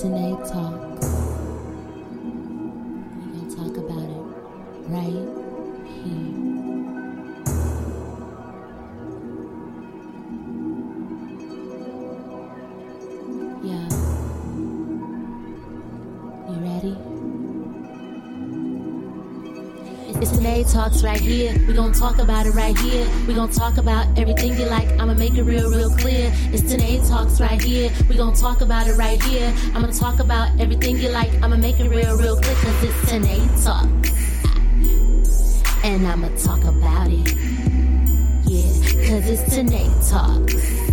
Tonight Talk. It's Talks right here. we gonna talk about it right here. we gonna talk about everything you like. I'ma make it real, real clear. It's Tonight Talks right here. we gonna talk about it right here. I'm gonna talk about everything you like. I'ma make it real, real clear. Cause it's Tonight Talk. And I'ma talk about it. Yeah, cause it's Tonight Talks.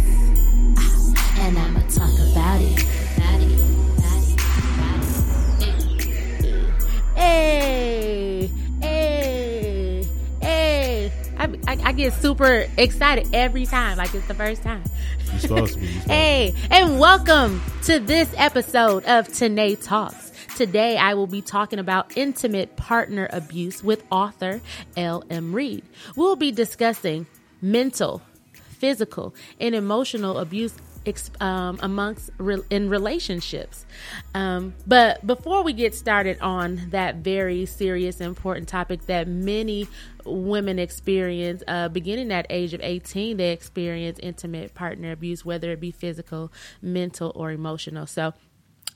Get super excited every time, like it's the first time. You're supposed to be. Supposed Hey, and welcome to this episode of Tanae Talks. Today, I will be talking about intimate partner abuse with author L.M. Reed. We'll be discussing mental, physical, and emotional abuse um, amongst re- in relationships. Um, but before we get started on that very serious, important topic that many women experience, uh, beginning at age of 18, they experience intimate partner abuse, whether it be physical, mental, or emotional. So,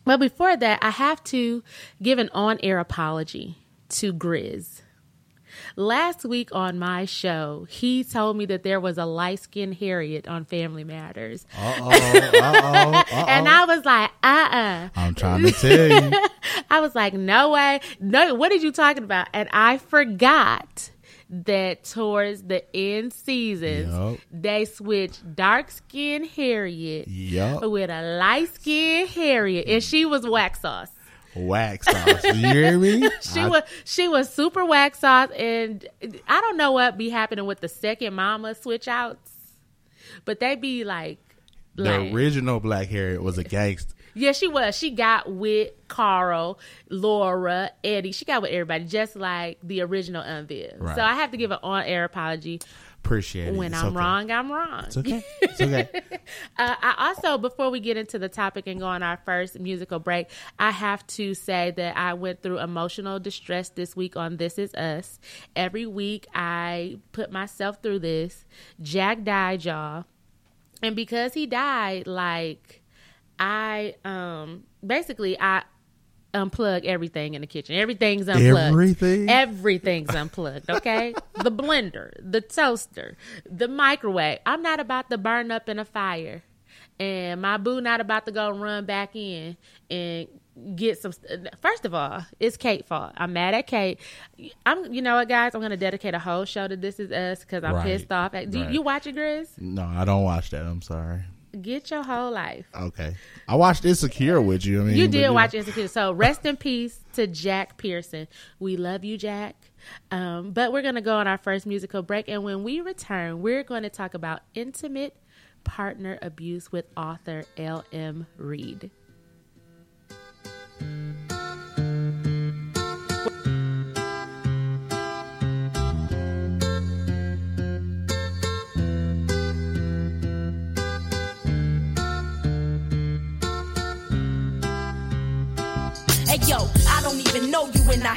but before that, I have to give an on air apology to Grizz. Last week on my show, he told me that there was a light skinned Harriet on Family Matters. Uh-oh, uh-oh, uh-oh. And I was like, uh uh I'm trying to tell you. I was like, no way. No, what are you talking about? And I forgot that towards the end seasons, Yup. they switched dark skinned Harriet Yup. with a light skinned Harriet, and she was wax sauce. Wax sauce. You hear me? She I- was she was super wax sauce, and I don't know what be happening with the second mama switch outs, but they be like, the original Black Harriet was a gangster. Yeah, she was. She got with Carl, Laura, Eddie. She got with everybody, just like the original Aunt Viv. Right. So I have to give an on air apology. Appreciate it. When It's I'm okay. wrong, I'm wrong. It's okay. It's okay. Uh, I also, before we get into the topic and go on our first musical break, I have to say that I went through emotional distress this week on This Is Us. Every week, I put myself through this. Jack died, y'all, and because he died, like I um basically I unplug everything in the kitchen. Everything's unplugged. Everything? Everything's unplugged, okay? the blender, the toaster, the microwave. I'm not about to burn up in a fire. And my boo not about to go run back in and get some first of all it's kate fault i'm mad at kate i'm you know what guys i'm gonna dedicate a whole show to this is us because i'm Right. pissed off at, do Right. you watch it grizz No, I don't watch that. I'm sorry. Get your whole life Okay. I watched Insecure with you. I mean, You did watch Insecure. So rest in peace to Jack Pearson. We love you, Jack. Um, but we're going to go on our first musical break. And when we return, we're going to talk about intimate partner abuse with author L.M. Reed.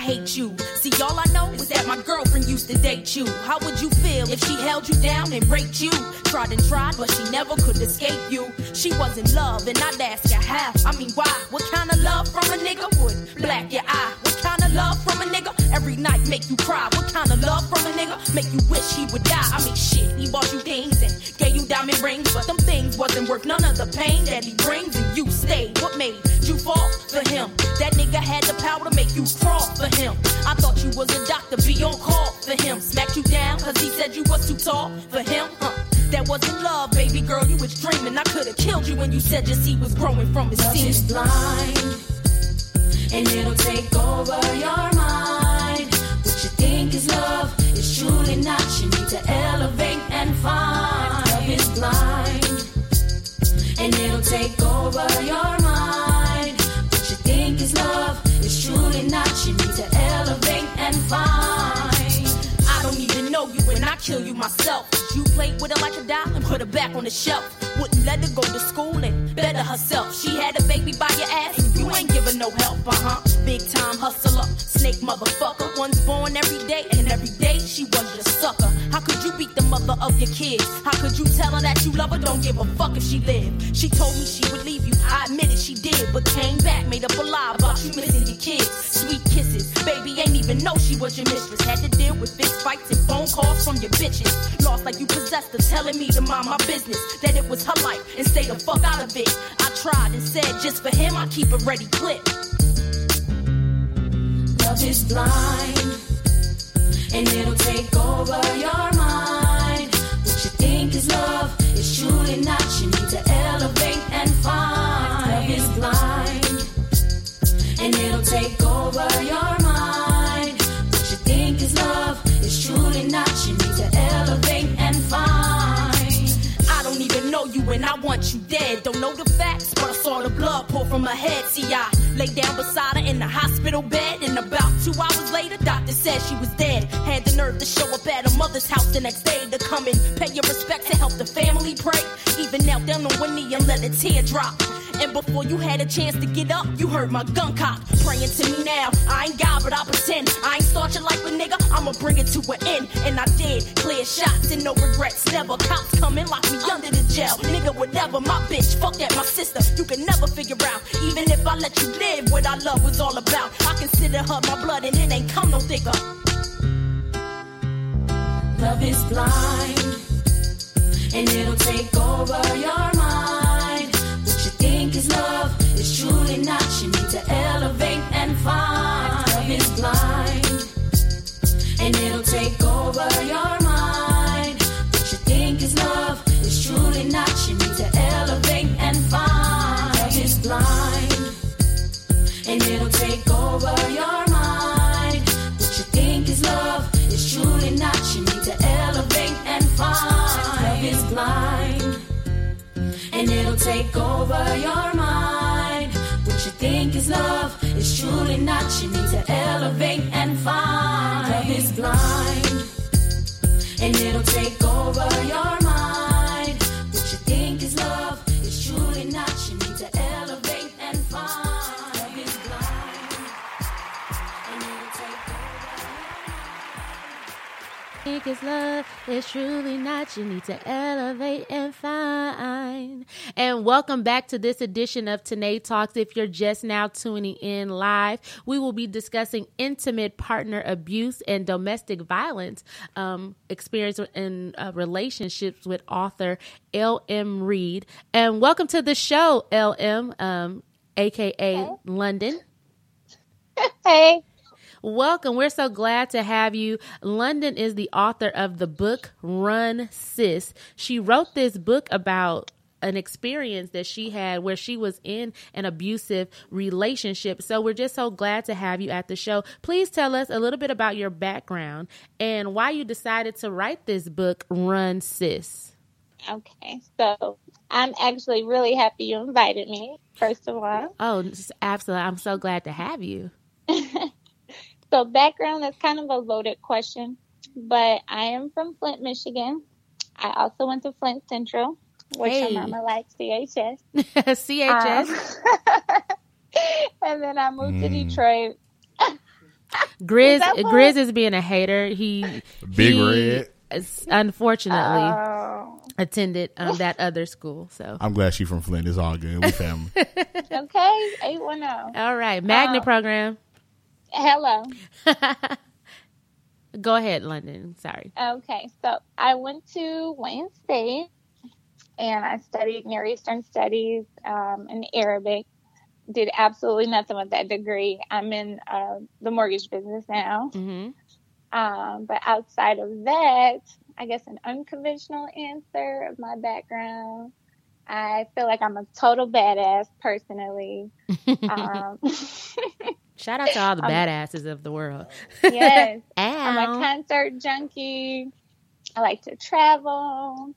Hate you. See, all I know is that my girlfriend used to date you. How would you feel if she held you down and raped you? Tried and tried, but she never could escape you. She was in love, and I'd ask her how. I mean, why? What kind of love from a nigga would black your eye? What kind of love from a nigga every night make you cry? What kind of love from a nigga make you wish he would die? I mean, shit, he bought you things and gave diamond rings, but them things wasn't worth none of the pain that he brings, and you stayed. What made you fall for him? That nigga had the power to make you crawl for him. I thought you was a doctor, be on call for him. Smacked you down cause he said you was too tall for him, huh? That wasn't love, baby girl, you was dreaming. I could've killed you when you said your seed was growing from his Love is seed. blind, and it'll take over your mind. What you think is love is truly not. You need to elevate and find. Is blind, and it'll take over your mind. What you think is love is truly not. You need to elevate and find. I don't even know you and I kill you myself. You played with her like a doll and put her back on the shelf. Wouldn't let her go to school and better herself. She had a baby by your ass and you ain't giving no help, uh huh. Big time hustler, snake motherfucker. One's born every day and every day she was your sucker. How could you beat the mother of your kids? How could you tell her that you love her? Don't give a fuck if she lived. She told me she would leave you. I admitted she did, but came back, made up a lie about you missing your kids. Sweet kisses, baby ain't even know she was your mistress. Had to deal with fist fights and phone calls from your bitches. Lost like you possessed her, telling me to mind my business. That it was her life and stay the fuck out of it. I tried and said just for him I keep a ready clip. Love is blind, and it'll take over your mind. What you think is love is truly not. You need to elevate and find. Love is blind, and it'll take over your mind. What you think is love is truly not. You need to you and I want you dead. Don't know the facts, but I saw the blood pour from her head. See, I lay down beside her in the hospital bed, and about two hours later, doctor said she was dead. Had the nerve to show up at her mother's house the next day to come and pay your respect to help the family pray. Even knelt down on one knee and let a tear drop. And before you had a chance to get up, you heard my gun cock praying to me now. I ain't God, but I pretend I ain't start your life, but nigga, I'ma bring it to an end. And I did clear shots and no regrets. Never cops come and lock me under the jail. Nigga, whatever, my bitch, fuck that, my sister. You can never figure out, even if I let you live, what our love was all about. I consider her my blood, and it ain't come no thicker. Love is blind, and it'll take over your mind. Is love is truly not. You need to elevate and find. Love is blind, and it'll take over your mind. What you think is love is truly not. You need to elevate and find. Love is blind, and it'll take over your mind. What you think is love is truly not. You need to elevate and find. Love is blind, and it'll take over your truly not. You need to elevate and find. Love is blind, and it'll take over your mind. Is love is truly not. You need to elevate and find. And welcome back to this edition of Tanae Talks. If you're just now tuning in live, we will be discussing intimate partner abuse and domestic violence um, experience in uh, relationships with author L.M. Reed. And welcome to the show, L.M., um, aka London. Hey, Welcome. We're so glad to have you. London is the author of the book Run Sis. She wrote this book about an experience that she had where she was in an abusive relationship. So we're just so glad to have you at the show. Please tell us a little bit about your background and why you decided to write this book Run Sis. okay. So I'm actually really happy you invited me, first of all. Oh, absolutely. I'm so glad to have you. So, background is kind of a loaded question, but I am from Flint, Michigan. I also went to Flint Central, which Hey. your mama likes CHS. CHS. Um, and then I moved to Mm. Detroit. Grizz that Grizz is being a hater. He Big he, Red. unfortunately Oh, attended um, that other school. So I'm glad she's from Flint. It's all good. We family. okay, 810. all right, magnet Uh, program. Hello. Go ahead, London. Sorry. Okay, so I went to Wayne State and I studied Near Eastern Studies um, and Arabic. Did absolutely nothing with that degree. I'm in uh, the mortgage business now. hmm Um, but outside of that, I guess an unconventional answer of my background. I feel like I'm a total badass personally. Um, Shout out to all the Um, badasses of the world. yes, I'm a concert junkie. I like to travel,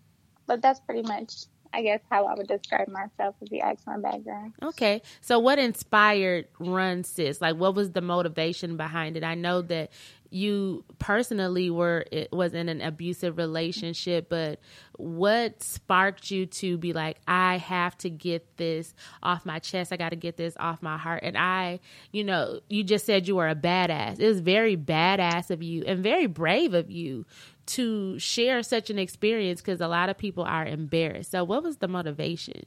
but that's pretty much I guess how I would describe myself if you ask my background. Okay. So what inspired Run Sis? Like what was the motivation behind it? I know that you personally were it was in an abusive relationship, but what sparked you to be like, I have to get this off my chest. I got to get this off my heart. And I, you know, you just said you were a badass. It was very badass of you and very brave of you to share such an experience because a lot of people are embarrassed. So, what was the motivation?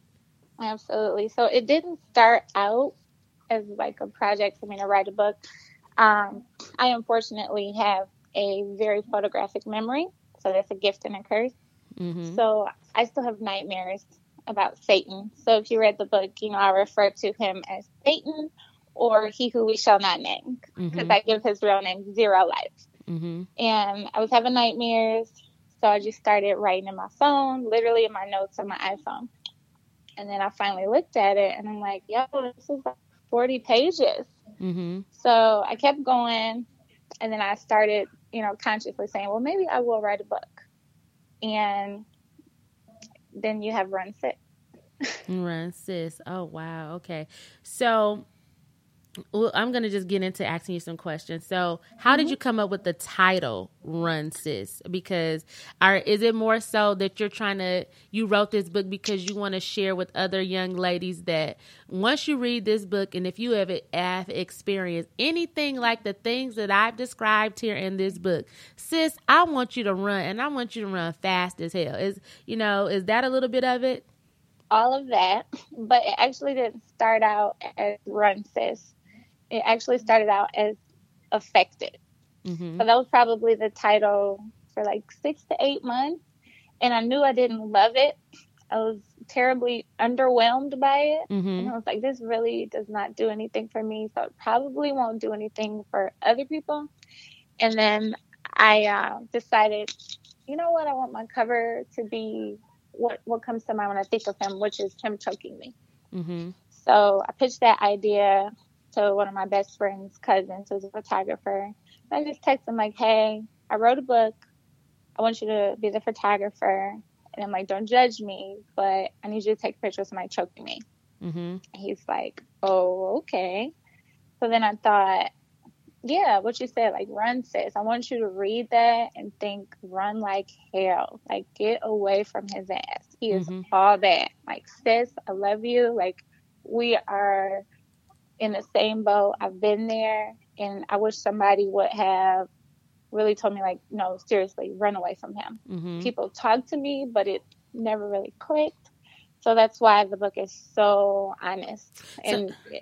Absolutely. So, it didn't start out as like a project for me to write a book. Um, I unfortunately have a very photographic memory. So, that's a gift and a curse. Mm-hmm. So, I still have nightmares about Satan. So, if you read the book, you know, I refer to him as Satan or he who we shall not name because mm-hmm. I give his real name zero life. Mm-hmm. And I was having nightmares. So I just started writing in my phone, literally in my notes on my iPhone. And then I finally looked at it and I'm like, yo, this is like 40 pages. Mm-hmm. So I kept going. And then I started, you know, consciously saying, well, maybe I will write a book. And then you have Run Sis. Run Sis. Oh, wow. Okay. So well, I'm gonna just get into asking you some questions. So, how mm-hmm. did you come up with the title "Run Sis"? Because, are is it more so that you're trying to you wrote this book because you want to share with other young ladies that once you read this book, and if you have, have experienced anything like the things that I've described here in this book, sis, I want you to run, and I want you to run fast as hell. Is you know, is that a little bit of it? All of that, but it actually didn't start out as Run Sis it actually started out as affected. Mm-hmm. So that was probably the title for like six to eight months. And I knew I didn't love it. I was terribly underwhelmed by it. Mm-hmm. And I was like, this really does not do anything for me. So it probably won't do anything for other people. And then I uh, decided, you know what? I want my cover to be what, what comes to mind when I think of him, which is him choking me. Mm-hmm. So I pitched that idea to one of my best friend's cousins who's a photographer. And I just text him like, hey, I wrote a book. I want you to be the photographer. And I'm like, don't judge me, but I need you to take pictures of somebody choking me. Mm-hmm. He's like, oh, okay. So then I thought, yeah, what you said, like run sis. I want you to read that and think run like hell. Like get away from his ass. He is mm-hmm. all that. Like sis, I love you. Like we are in the same boat. I've been there, and I wish somebody would have really told me, like, no, seriously, run away from him. Mm-hmm. People talk to me, but it never really clicked. So that's why the book is so honest. And so,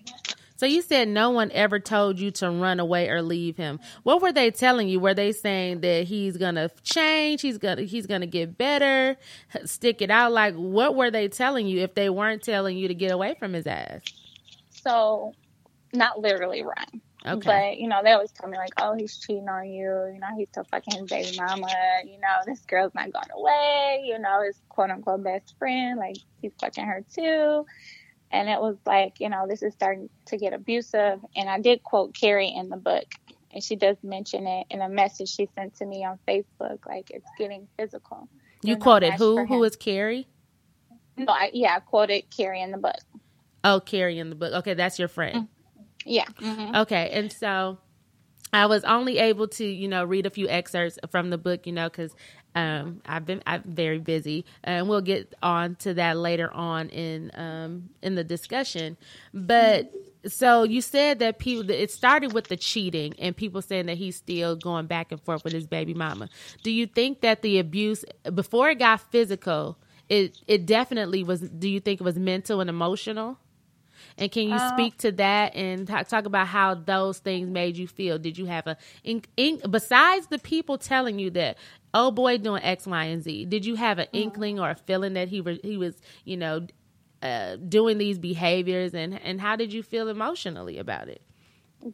so you said no one ever told you to run away or leave him. What were they telling you? Were they saying that he's gonna change? He's gonna he's gonna get better, stick it out. Like what were they telling you if they weren't telling you to get away from his ass? So not literally run. Okay. But, you know, they always tell me, like, oh, he's cheating on you. You know, he's still fucking his baby mama. You know, this girl's not going away. You know, his quote unquote best friend, like, he's fucking her too. And it was like, you know, this is starting to get abusive. And I did quote Carrie in the book. And she does mention it in a message she sent to me on Facebook. Like, it's getting physical. You quoted who? Who is Carrie? No, I, yeah, I quoted Carrie in the book. Oh, Carrie in the book. Okay, that's your friend. Mm-hmm. Yeah. Mm-hmm. Okay. And so I was only able to, you know, read a few excerpts from the book, you know, because um, I've been I'm very busy, and we'll get on to that later on in um, in the discussion. But so you said that people it started with the cheating, and people saying that he's still going back and forth with his baby mama. Do you think that the abuse before it got physical, it it definitely was? Do you think it was mental and emotional? And can you uh, speak to that and talk, talk about how those things made you feel? Did you have a in, in, besides the people telling you that oh boy doing X, Y, and Z? Did you have an mm-hmm. inkling or a feeling that he was he was you know uh, doing these behaviors and and how did you feel emotionally about it?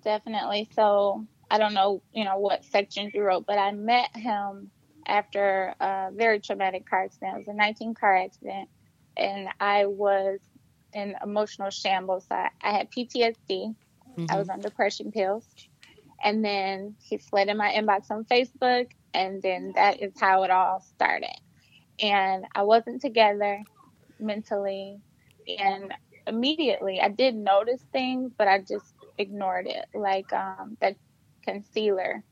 Definitely. So I don't know you know what sections you wrote, but I met him after a very traumatic car accident. It was a 19 car accident, and I was in emotional shambles. I, I had PTSD. Mm-hmm. I was on depression pills. And then he slid in my inbox on Facebook. And then that is how it all started. And I wasn't together. mentally, and immediately I did notice things, but I just ignored it. Like um, that concealer.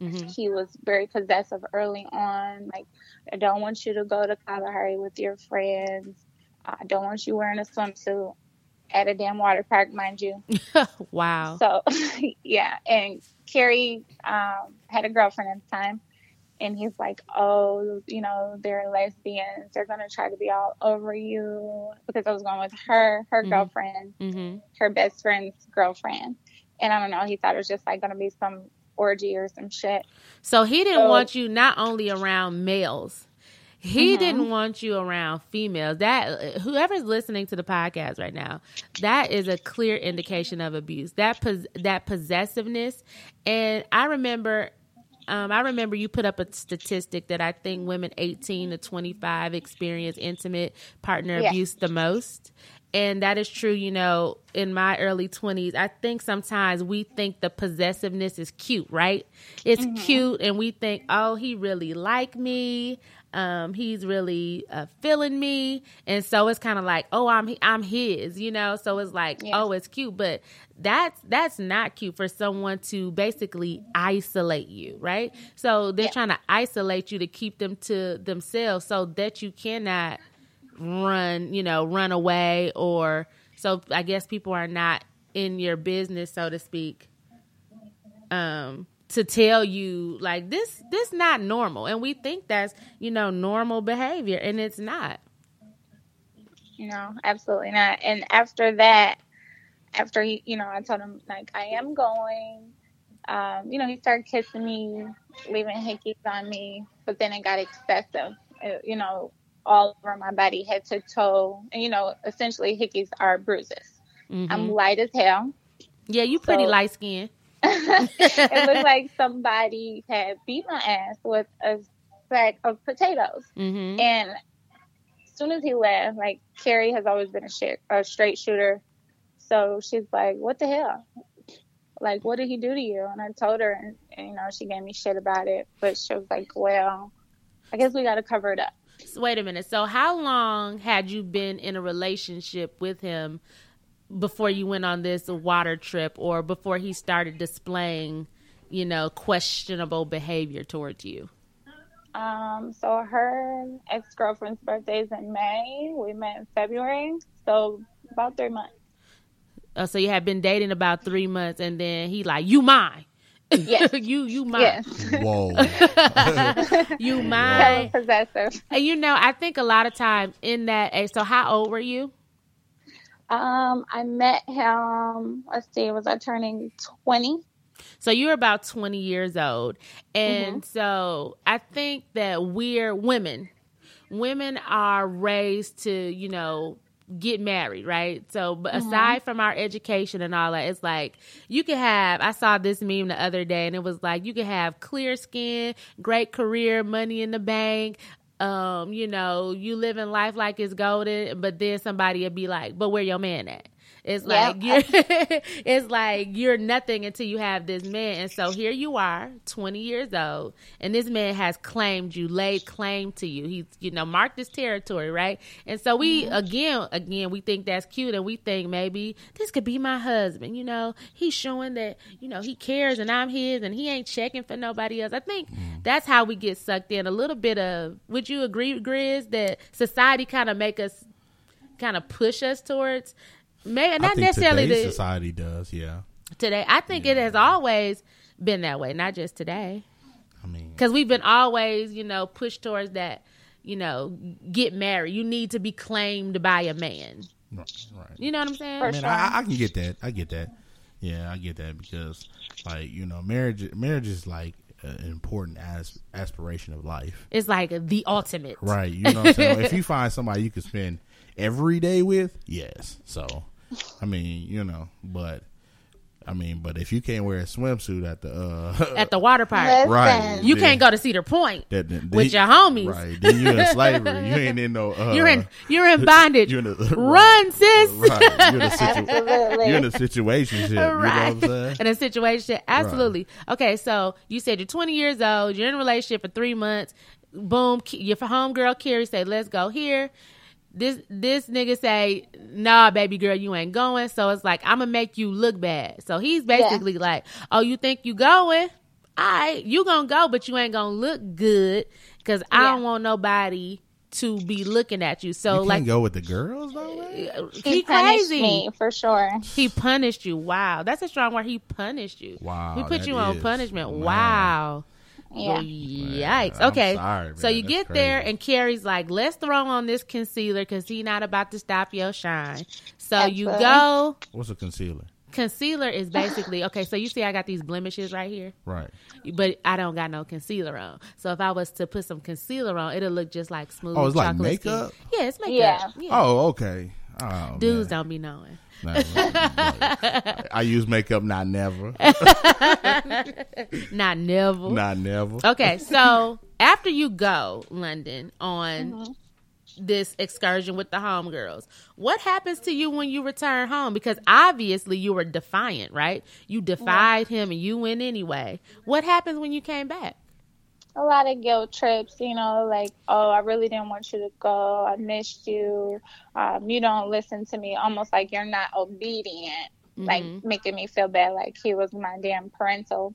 Mm-hmm. He was very possessive early on. Like, I don't want you to go to Kalahari with your friends. I don't want you wearing a swimsuit at a damn water park, mind you. wow. So, yeah. And Carrie um, had a girlfriend at the time. And he's like, oh, you know, they're lesbians. They're going to try to be all over you. Because I was going with her, her Mhm. girlfriend, hmm her best friend's girlfriend. And I don't know, he thought it was just like going to be some orgy or some shit. So he didn't So- want you not only around males. He Mhm. didn't want you around females. That whoever's listening to the podcast right now, that is a clear indication of abuse. That pos- that possessiveness, and I remember, um, I remember you put up a statistic that I think women eighteen to twenty five experience intimate partner Yeah. abuse the most. And that is true, you know, in my early 20s, I think sometimes we think the possessiveness is cute, right? It's cute and we think, "Oh, he really like me. Um, he's really uh, feeling me." And so it's kind of like, "Oh, I'm I'm his," you know? So it's like, Yeah. "Oh, it's cute." But that's that's not cute for someone to basically isolate you, right? So they're Yeah. trying to isolate you to keep them to themselves so that you cannot run, you know, run away or so I guess people are not in your business, so to speak. Um to tell you like this this not normal and we think that's you know normal behavior and it's not No, absolutely not. And after that, after he, you know, I told him like I am going. Um, you know, he started kissing me, leaving hickeys on me, but then it got excessive. Uh, you know, all over my body, head to toe. And you know, essentially hickeys are bruises. Mhm. I'm light as hell. yeah you pretty so- light skinned it looked like somebody had beat my ass with a sack of potatoes. hmm And as soon as he left, like Carrie has always been a shit, a straight shooter. So she's like, "What the hell? Like, what did he do to you?" And I told her, and, and you know, she gave me shit about it. But she was like, "Well, I guess we got to cover it up." So wait a minute so how long had you been in a relationship with him before you went on this water trip or before he started displaying you know questionable behavior towards you Um, so her ex girlfriend's birthday is in May. We met in February, so about three months. Uh, so you had been dating about three months, and then he like, "You mine, Yes. you you mine, Yes, Whoa. you hella mine." possessive. And you know, I think a lot of times in that age. So how old were you? Um, I met him. Let's see, was I turning twenty? So you're about 20 years old. And so I think that we're women. Women are raised to, you know, get married, right? So, but aside from our education and all that, it's like you can have. I saw this meme the other day, and it was like you can have clear skin, great career, money in the bank. Um, you know, you living life like it's golden, but then somebody would be like, "But where your man at?" It's like Yep. you're, it's like you're nothing until you have this man, and so here you are, 20 years old, and this man has claimed you, laid claim to you. He's, you know, marked this territory, right? And so we, mm-hmm. again, again, we think that's cute, and we think maybe this could be my husband. You know, he's showing that, you know, he cares, and I'm his, and he ain't checking for nobody else. I think mm-hmm. that's how we get sucked in. A little bit of, would you agree, Grizz, that society kind of make us, kind of push us towards. Maybe I not think necessarily the, society does. Yeah. today. I think it has always been that way, not just today. I mean, Because we've been always, you know, pushed towards that, you know, get married. You need to be claimed by a man. right. right. You know what I'm saying? For I mean, sure. I, I can get that. I get that. Yeah, I get that because, like, you know, marriage marriage is like an important as, aspiration of life. It's like the ultimate. Right. You know what I'm saying? if you find somebody you can spend every day with, yes. So, I mean, you know, but I mean, but if you can't wear a swimsuit at the uh At the water park. Listen. right, You then- can't go to Cedar Point. that, then- with then- your homies. Right. Then you're in slavery. You ain't in no uh You're in you're in bondage. you're in a- Run, sis. Right. You're in a situ- you're in a situation shit. You know what right. I'm saying? In a situation, absolutely. Okay, so you said you're 20 years old. You're in a relationship for three months. Boom, K- your homegirl Carrie say, "Let's go here." This this nigga say, "Nah, baby girl, you ain't going." So it's like I'm gonna make you look bad. So he's basically like, "Oh, you think you going? All right, you gonna go, but you ain't gonna look good because I Yeah. don't want nobody to be looking at you." So You can't like, go with the girls though. man? he, He, punished crazy. me for sure. He punished you. Wow, that's a strong word. He punished you. Wow, he put you on is. punishment. Man. Wow. Yeah. Oh, yikes. I'm okay. sorry, so you That's get there and Carrie's like, let's throw on this concealer because he not about to stop your shine. So you Absolutely. go. What's a concealer? Concealer is basically okay. So you see, I got these blemishes right here, Right. but I don't got no concealer on. So if I was to put some concealer on, it'll look just like smooth. Oh, it's like chocolate skin. makeup? Yeah, it's makeup. Yeah. Yeah. Oh, okay. Oh, Dudes man. don't be knowing. No, no, no. I use makeup, not never, Not never. not never. Okay, so after you go, London, on Mm-hmm. this excursion with the homegirls, what happens to you when you return home? Because obviously you were defiant, right? You defied him and you went anyway. What happens when you came back? A lot of guilt trips, you know, like, oh, I really didn't want you to go. I missed you. Um, you don't listen to me. Almost like you're not obedient, like Mhm. making me feel bad, like he was my damn parental.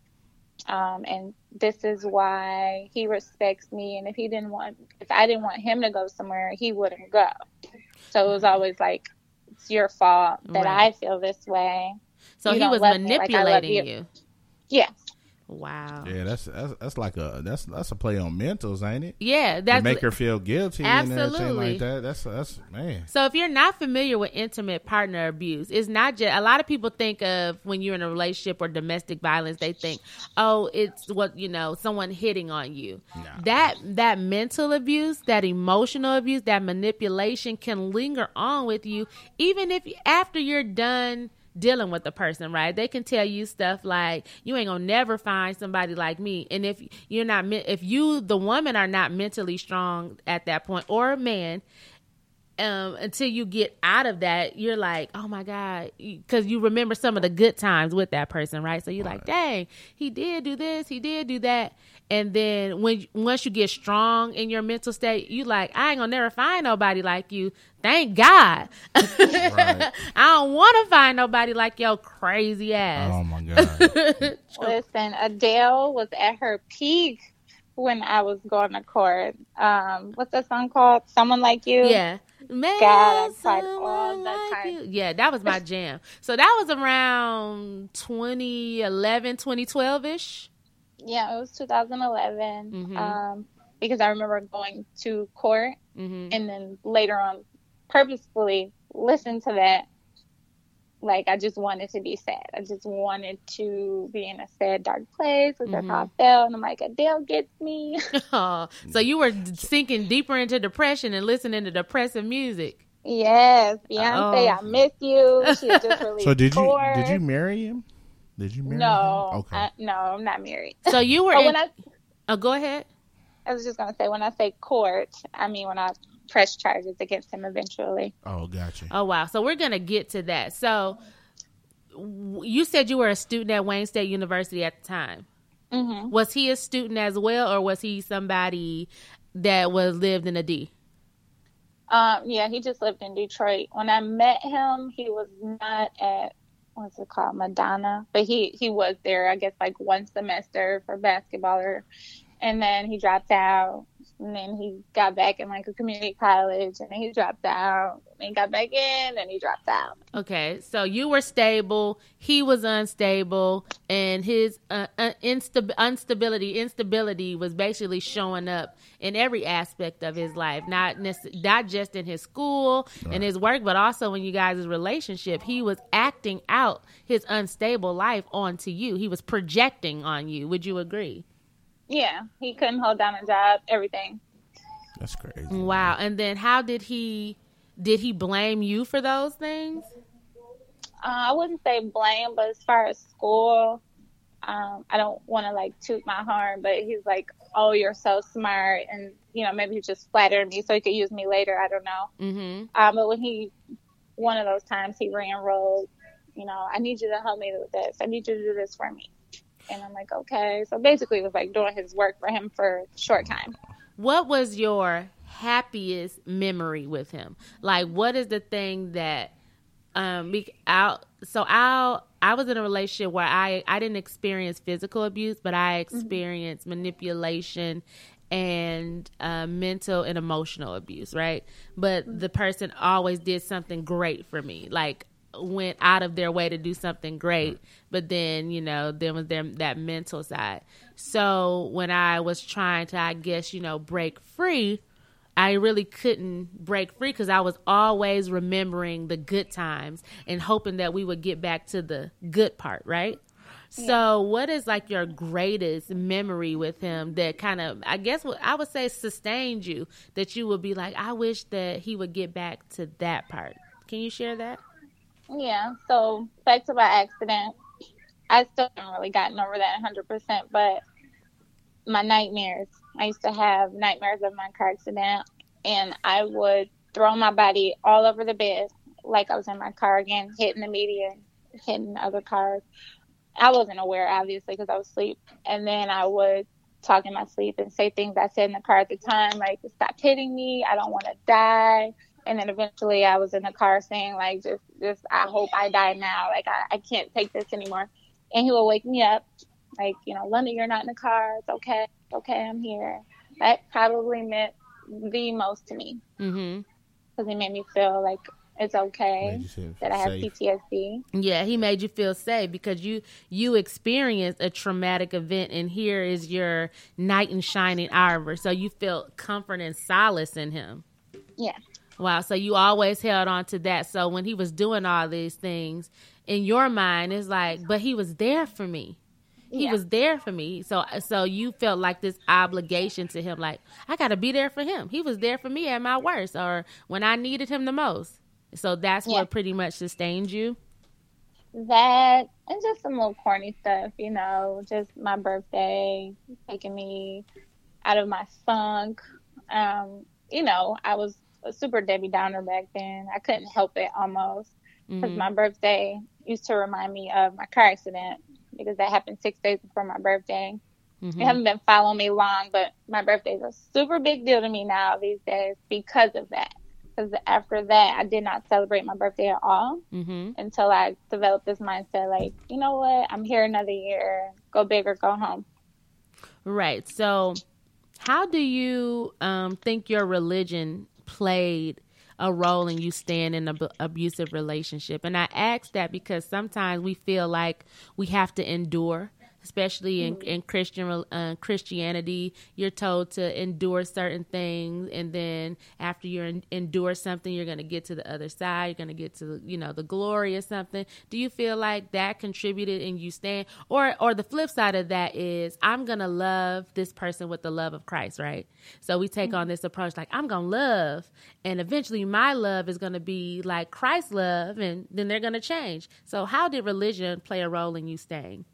Um, and this is why he respects me. And if he didn't want, if I didn't want him to go somewhere, he wouldn't go. So it was always like, it's your fault that Right. I feel this way. So You he was me like manipulating you. you. Yes. Wow. Yeah, that's that's that's like a that's that's a play on mentals, ain't it? Yeah, To that's make her feel guilty and everything Absolutely. like that. That's that's man. So if you're not familiar with intimate partner abuse, it's not just a lot of people think of when you're in a relationship or domestic violence, they think, "Oh, it's what, you know, someone hitting on you." That that mental abuse, that emotional abuse, that manipulation can linger on with you even if after you're done dealing with the person, right? They can tell you stuff like, "You ain't to never find somebody like me." And if you're not if you the woman are not mentally strong at that point or a man, um, until you get out of that, you're like, oh my God, because you remember some of the good times with that person, right? So you're like, dang, he did do this, he did do that. And then when once you get strong in your mental state, you like, I ain't gonna never find nobody like you. Thank God. Right. I don't want to find nobody like your crazy ass. Oh my god. Listen, Adele was at her peak when I was going to court. Um, what's that song called? Someone Like You. Yeah. Man, God, I cried all the time. you. Yeah, that was my jam. so that was around 2011, 2012 ish. Yeah, it was 2011. Mhm. Um, because I remember going to court hmm and then later on purposefully listen to that. Like I just wanted to be sad. I just wanted to be in a sad, dark place. Because that's mm-hmm. how I felt. And I'm like, Adele gets me. Oh, so you were sinking deeper into depression and listening to depressive music. yes, Beyonce, Oh. I miss you. She just released so did you Chorus. did you marry him? Did you marry No, him? Okay. I, no, I'm not married. So you were. But in, when I, oh, go ahead. I was just gonna say, when I say court, I mean when I press charges against him eventually. oh, gotcha. Oh wow. So we're gonna get to that. So w- you said you were a student at Wayne State University at the time. hmm Was he a student as well, or was he somebody that was lived in a D? Um, yeah, he just lived in Detroit. When I met him, he was not at what's it called, Madonna, but he he was there. I guess like one semester for basketball, or, and then he dropped out. And then he got back in like a community college, and then he dropped out. And got back in, and he dropped out. Okay, so you were stable, he was unstable, and his uh, uh, instab- instability, instability was basically showing up in every aspect of his life, not nece- not just in his school and his work, but also in you guys' relationship. He was acting out his unstable life onto you. He was projecting on you. Would you agree? Yeah, he couldn't hold down a job, everything. That's crazy. Wow. And then how did he did he blame you for those things? Uh, I wouldn't say blame, but as far as school, um, I don't want to like toot my horn, but he's like, "Oh, you're so smart," and you know, maybe he just flattered me so he could use me later. I don't know. Mm-hmm. Um, but when he, one of those times, he ran rogue. You know, I need you to help me with this. I need you to do this for me. And I'm like, okay. So basically, it was like doing his work for him for a short time. What was your happiest memory with him? Like, what is the thing that um out so I I was in a relationship where I I didn't experience physical abuse, but I mm-hmm. experienced mm-hmm. manipulation and uh, mental and emotional abuse, right? But mm-hmm. the person always did something great for me, like went out of their way to do something great. But then, you know, there was their, that mental side. So when I was trying to, I guess, you know, break free, I really couldn't break free because I was always remembering the good times and hoping that we would get back to the good part, right? Yeah. So, what is like your greatest memory with him that kind of, I guess, what I would say sustained you that you would be like, I wish that he would get back to that part? Can you share that? Yeah. So, back to my accident, I still haven't really gotten over that 100%, but my nightmares. I used to have nightmares of my car accident, and I would throw my body all over the bed like I was in my car again, hitting the median, hitting other cars. I wasn't aware, obviously, because I was asleep. And then I would talk in my sleep and say things I said in the car at the time, like, stop hitting me. I don't want to die. And then eventually I was in the car saying, like, just, just, I hope I die now. Like, I, I can't take this anymore. And he would wake me up like, you know, London, you're not in the car. It's okay. It's okay. I'm here. That probably meant the most to me. Mm-hmm. Because it made me feel like it's okay that I have safe. PTSD. Yeah, he made you feel safe because you you experienced a traumatic event, and here is your knight in shining armor. So you felt comfort and solace in him. Yeah. Wow. So you always held on to that. So when he was doing all these things, in your mind, it's like, but he was there for me he yeah. was there for me. So so you felt like this obligation to him, like I got to be there for him. He was there for me at my worst or when I needed him the most. So that's yeah. what pretty much sustained you. That and just some little corny stuff, you know, just my birthday, taking me out of my funk. Um, you know, I was a super Debbie Downer back then. I couldn't help it almost because mm-hmm. my birthday used to remind me of my car accident because that happened six days before my birthday. Mm-hmm. You haven't been following me long, but my birthday is a super big deal to me now these days because of that. Because after that, I did not celebrate my birthday at all mm-hmm. until I developed this mindset like, you know what? I'm here another year. Go big or go home. Right. So, how do you um, think your religion played a role in you staying in an ab- abusive relationship. And I ask that because sometimes we feel like we have to endure especially in, in Christian uh, Christianity, you're told to endure certain things, and then after you en- endure something, you're going to get to the other side. You're going to get to you know the glory or something. Do you feel like that contributed in you staying, or or the flip side of that is I'm going to love this person with the love of Christ, right? So we take on this approach like I'm going to love, and eventually my love is going to be like Christ's love, and then they're going to change. So how did religion play a role in you staying?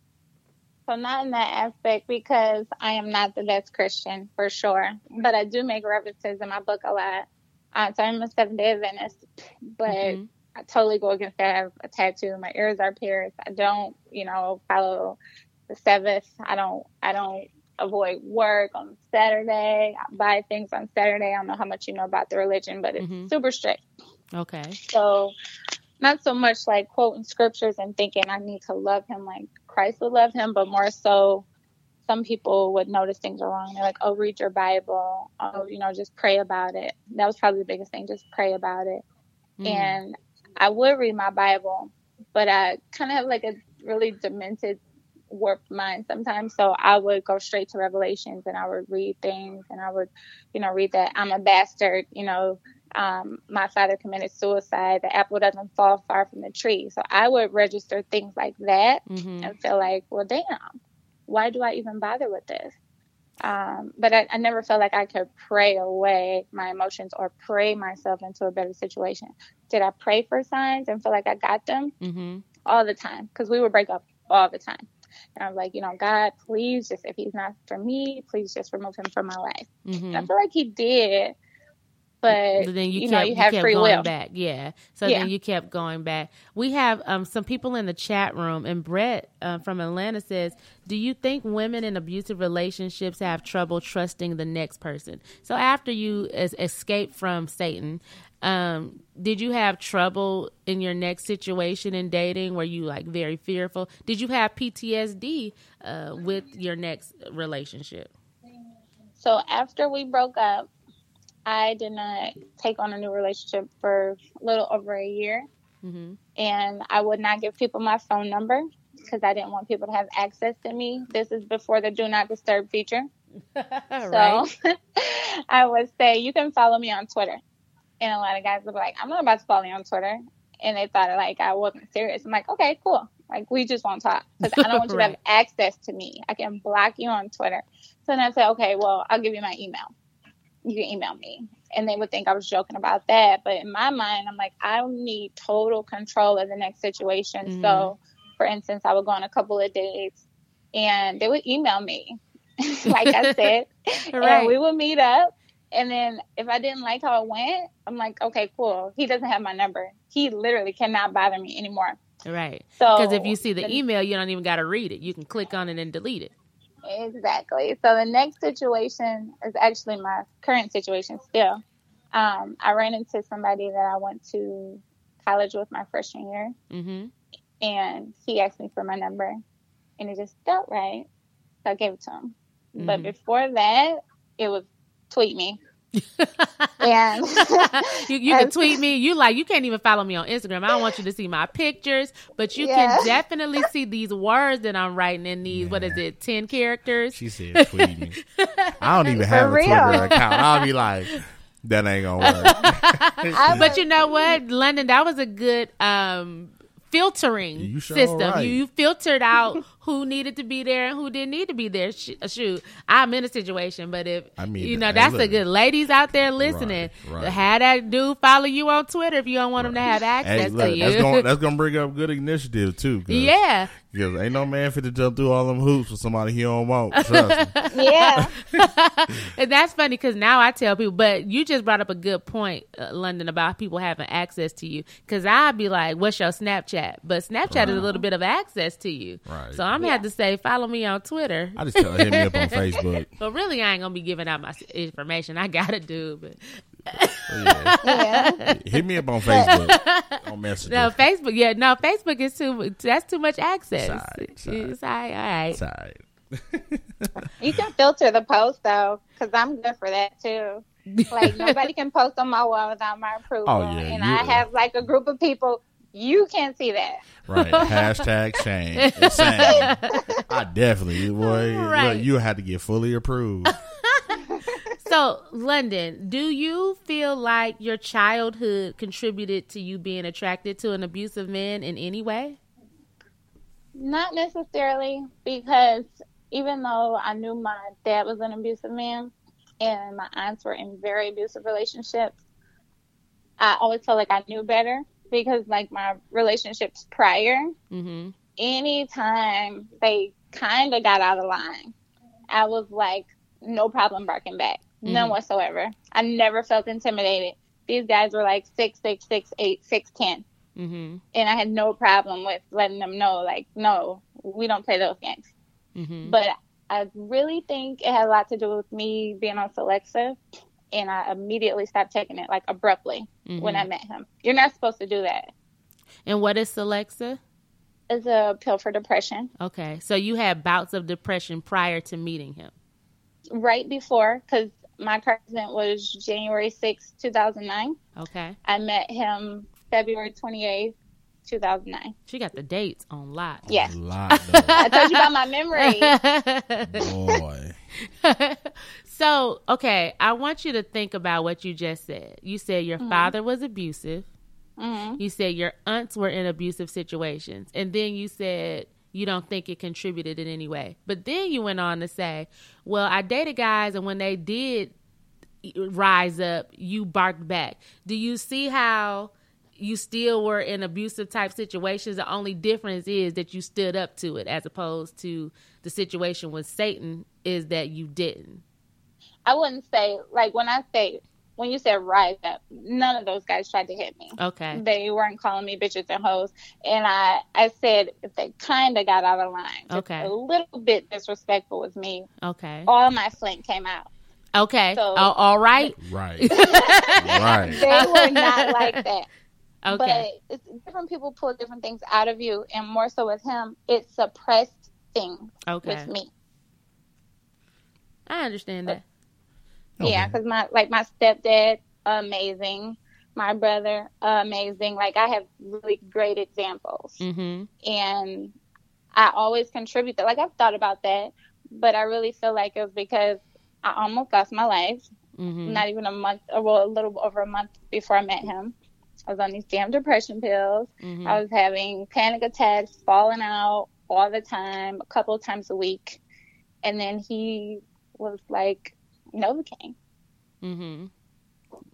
So not in that aspect because I am not the best Christian for sure, but I do make references in my book a lot. Uh, so I'm a Seventh Day Adventist, but mm-hmm. I totally go against that. I have a tattoo. My ears are pierced. I don't, you know, follow the Sabbath. I don't. I don't avoid work on Saturday. I buy things on Saturday. I don't know how much you know about the religion, but it's mm-hmm. super strict. Okay. So not so much like quoting scriptures and thinking I need to love him like Christ would love him, but more so some people would notice things are wrong. They're like, oh, read your Bible. Oh, you know, just pray about it. That was probably the biggest thing, just pray about it. Mm. And I would read my Bible, but I kind of have like a really demented, warped mind sometimes. So I would go straight to Revelations and I would read things and I would, you know, read that I'm a bastard, you know, um, my father committed suicide, the apple doesn't fall far from the tree. So I would register things like that mm-hmm. and feel like, well, damn, why do I even bother with this? Um, but I, I, never felt like I could pray away my emotions or pray myself into a better situation. Did I pray for signs and feel like I got them? Mm-hmm. All the time, because we would break up all the time. And I'm like, you know, God, please just, if he's not for me, please just remove him from my life. Mm-hmm. I feel like he did but, then you, you, kept, know, you have kept free going will. back. Yeah. So Yeah. then you kept going back. We have um, some people in the chat room, and Brett uh, from Atlanta says, "Do you think women in abusive relationships have trouble trusting the next person?" So after you es- escaped from Satan, um, did you have trouble in your next situation in dating? Were you like very fearful? Did you have PTSD uh, with your next relationship? So after we broke up, I did not take on a new relationship for a little over a year. hmm And I would not give people my phone number because I didn't want people to have access to me. This is before the do not disturb feature. So I would say, you can follow me on Twitter. And a lot of guys would be like, I'm not about to follow you on Twitter. And they thought like I wasn't serious. I'm like, okay, cool. Like we just won't talk because I don't want you to have access to me. I can block you on Twitter. So then I say, okay, well, I'll give you my email. You can email me. And they would think I was joking about that. But in my mind, I'm like, I need total control of the next situation. So, mm-hmm. for instance, I would go on a couple of dates and they would email me, like I said, Right. and we would meet up. And then if I didn't like how it went, I'm like, okay, cool. He doesn't have my number. He literally cannot bother me anymore. Right. So Because if you see the the- email, you don't even got to read it. You can click on it and delete it. Exactly. So the next situation is actually my current situation still. Um, I ran into somebody that I went to college with my freshman year, hmm and he asked me for my number, and it just felt right, so I gave it to him. But Mhm. before that, it was tweet me, and you, you can tweet me. You like you can't even follow me on Instagram. I don't want you to see my pictures, but you Yeah. can definitely see these words that I'm writing in these. What is it? Ten characters. She said, "Tweet me." I don't even have a real. Twitter account. I'll be like, "That ain't gonna work." But you know what, London? That was a good um filtering You sure system. right. You, you filtered out who needed to be there and who didn't need to be there. Uh, shoot, I'm in a situation, but if I mean, you know, hey, that's a good ladies out there listening. Right, right. Have that dude follow you on Twitter if you don't want him to have access hey, to you. that's gonna that's gonna bring up good initiative too. 'cause- yeah, because ain't no man fit to jump through all them hoops for somebody he don't want. Trust yeah, and that's funny because now I tell people. But you just brought up a good point, uh, London, about people having access to you. Because I'd be like, "What's your Snapchat?" But Snapchat is a little bit of access to you. Right. So I'm gonna have to say, follow me on Twitter. I just tell her hit me up on Facebook. But really, I ain't gonna be giving out my information. I gotta do, but oh, Yeah. yeah. Hit me up on Facebook on Messenger. no Facebook. Yeah, no Facebook is too. That's too much access. Sorry, sorry. It's all right. All right. It's all right. You can filter the post though, because I'm good for that too. Like nobody can post on my wall without my approval. Oh, yeah, and you- I have like a group of people. You can't see that. Right. Hashtag shame. Shame. I definitely, boy, Right. look, you had to get fully approved. So, London, do you feel like your childhood contributed to you being attracted to an abusive man in any way? Not necessarily, because even though I knew my dad was an abusive man and my aunts were in very abusive relationships, I always felt like I knew better because, like, my relationships prior, Mm-hmm. anytime they kind of got out of line, I was like, no problem barking back. None Mhm. whatsoever. I never felt intimidated. These guys were like six, six, six, eight, six, ten. Mm-hmm. And I had no problem with letting them know, like, no, we don't play those games. Mm-hmm. But I really think it had a lot to do with me being on Celexa. And I immediately stopped taking it, like, abruptly when mm-hmm. I met him. You're not supposed to do that. And what is Celexa? It's a pill for depression. Okay, so you had bouts of depression prior to meeting him. right before because my cousin was January sixth, 2009. Okay, I met him February 28th, 2009. she got the dates on lot. Yeah. Lot, I told you about my memory. boy. so, okay, I want you to think about what you just said. You said your father was abusive. hmm You said your aunts were in abusive situations. And then you said you don't think it contributed in any way. But then you went on to say, well, I dated guys, and when they did rise up, you barked back. Do you see how you still were in abusive type situations? The only difference is that you stood up to it as opposed to the situation with Satan is that you didn't. I wouldn't say, like, when I say when you said rise up, none of those guys tried to hit me. Okay. They weren't calling me bitches and hoes. And I, I said if they kind of got out of line, just Okay. a little bit disrespectful with me, Okay. all my flint came out. Okay. So- Oh, all right. Right. right. They were not like that. Okay. But it's, different people pull different things out of you, and more so with him, it suppressed things Okay. with me. I understand that. Yeah, because my like my stepdad, amazing. My brother, amazing. Like I have really great examples, Mm-hmm. and I always contribute that. Like I've thought about that, but I really feel like it was because I almost lost my life. Mm-hmm. Not even a month, or well, a little over a month before I met him. I was on these damn depression pills. Mm-hmm. I was having panic attacks, falling out all the time, a couple of times a week. And then he was like Novocaine. Mm-hmm.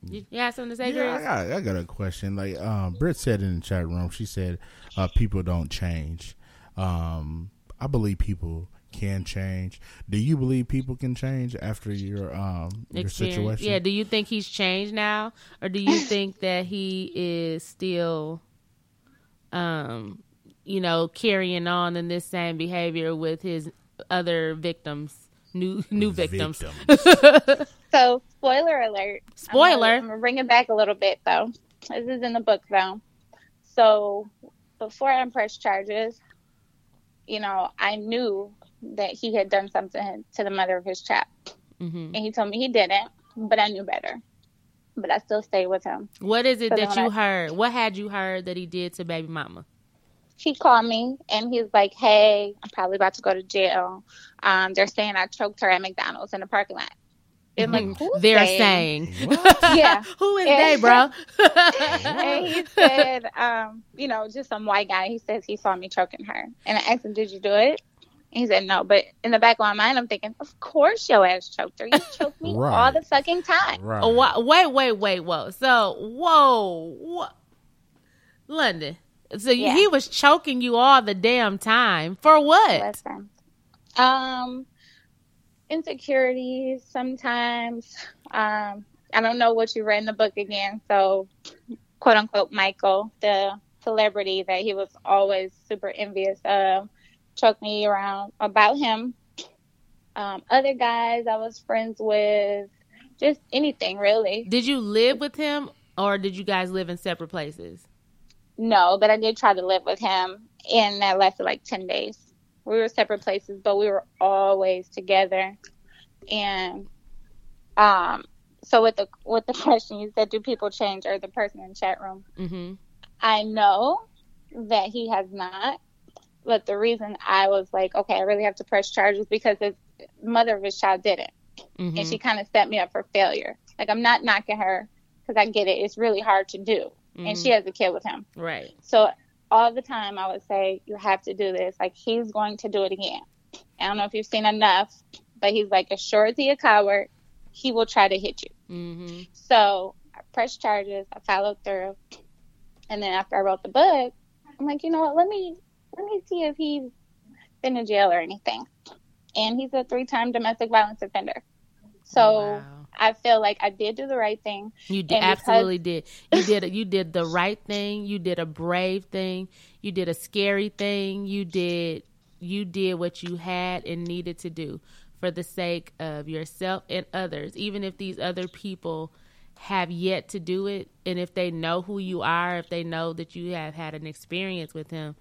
You, you have something to say, Yeah, I got, I got a question. Like um, Britt said in the chat room, she said uh, people don't change. Um, I believe people can change. Do you believe people can change after your um your Experience. situation? Yeah. Do you think he's changed now, or do you think that he is still, um, you know, carrying on in this same behavior with his other victims, new new victims? So, spoiler alert. Spoiler. I'm going to bring it back a little bit, though. This is in the book, though. So, before I pressed charges, you know, I knew that he had done something to the mother of his child. hmm And he told me he didn't, but I knew better. But I still stayed with him. What is it So that you I- heard? What had you heard that he did to baby mama? He called me and he's like, "Hey, I'm probably about to go to jail. Um, they're saying I choked her at McDonald's in the parking lot." And like, who's They're saying? saying, Yeah. who is Yeah. they, bro? and he said, um, you know, just some white guy. He says he saw me choking her, and I asked him, "Did you do it?" And he said no. But in the back of my mind, I'm thinking, "Of course, your ass choked her. You choked me Right. all the fucking time." Right. Oh, wait, wait, wait, whoa. So, whoa, what? London. So Yeah. he was choking you all the damn time for what? Listen. Um, insecurities sometimes. Um, I don't know what you read in the book again. So, quote unquote, Michael, the celebrity that he was always super envious of, choked me around about him. Um, other guys I was friends with, just anything really. Did you live with him or did you guys live in separate places? No, but I did try to live with him, and that lasted like 10 days. We were separate places, but we were always together. And um, so with the with the question you said, do people change, or the person in chat room, Mm-hmm. I know that he has not. But the reason I was like, okay, I really have to press charges because his mother of his child didn't, Mm-hmm. and she kind of set me up for failure. Like I'm not knocking her because I get it; it's really hard to do, and she has a kid with him. right. So all the time I would say, you have to do this. Like he's going to do it again. I don't know if you've seen enough, but he's like, as sure as he a coward, he will try to hit you. Mm-hmm. So I pressed charges. I followed through. And then after I wrote the book, I'm like, you know what? Let me, let me see if he's been in jail or anything. And he's a three-time domestic violence offender. So Wow. I feel like I did do the right thing. You did, absolutely did. You did. You did the right thing. You did a brave thing. You did a scary thing. You did. You did what you had and needed to do for the sake of yourself and others. Even if these other people have yet to do it, and if they know who you are, if they know that you have had an experience with him,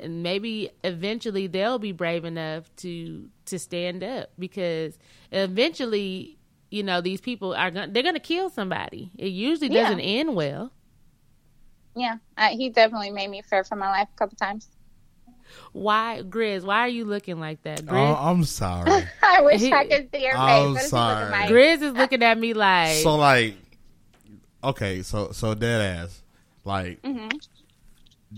and maybe eventually they'll be brave enough to to stand up because eventually you know these people are going to they're going to kill somebody it usually Yeah. doesn't end well Yeah, I, he definitely made me fear for my life a couple times. why grizz why are you looking like that Oh, I'm sorry. I wish He- I could see your face. I'm What if you look sorry. at my grizz is looking at me like so like, okay, so so dead ass, like Mm-hmm.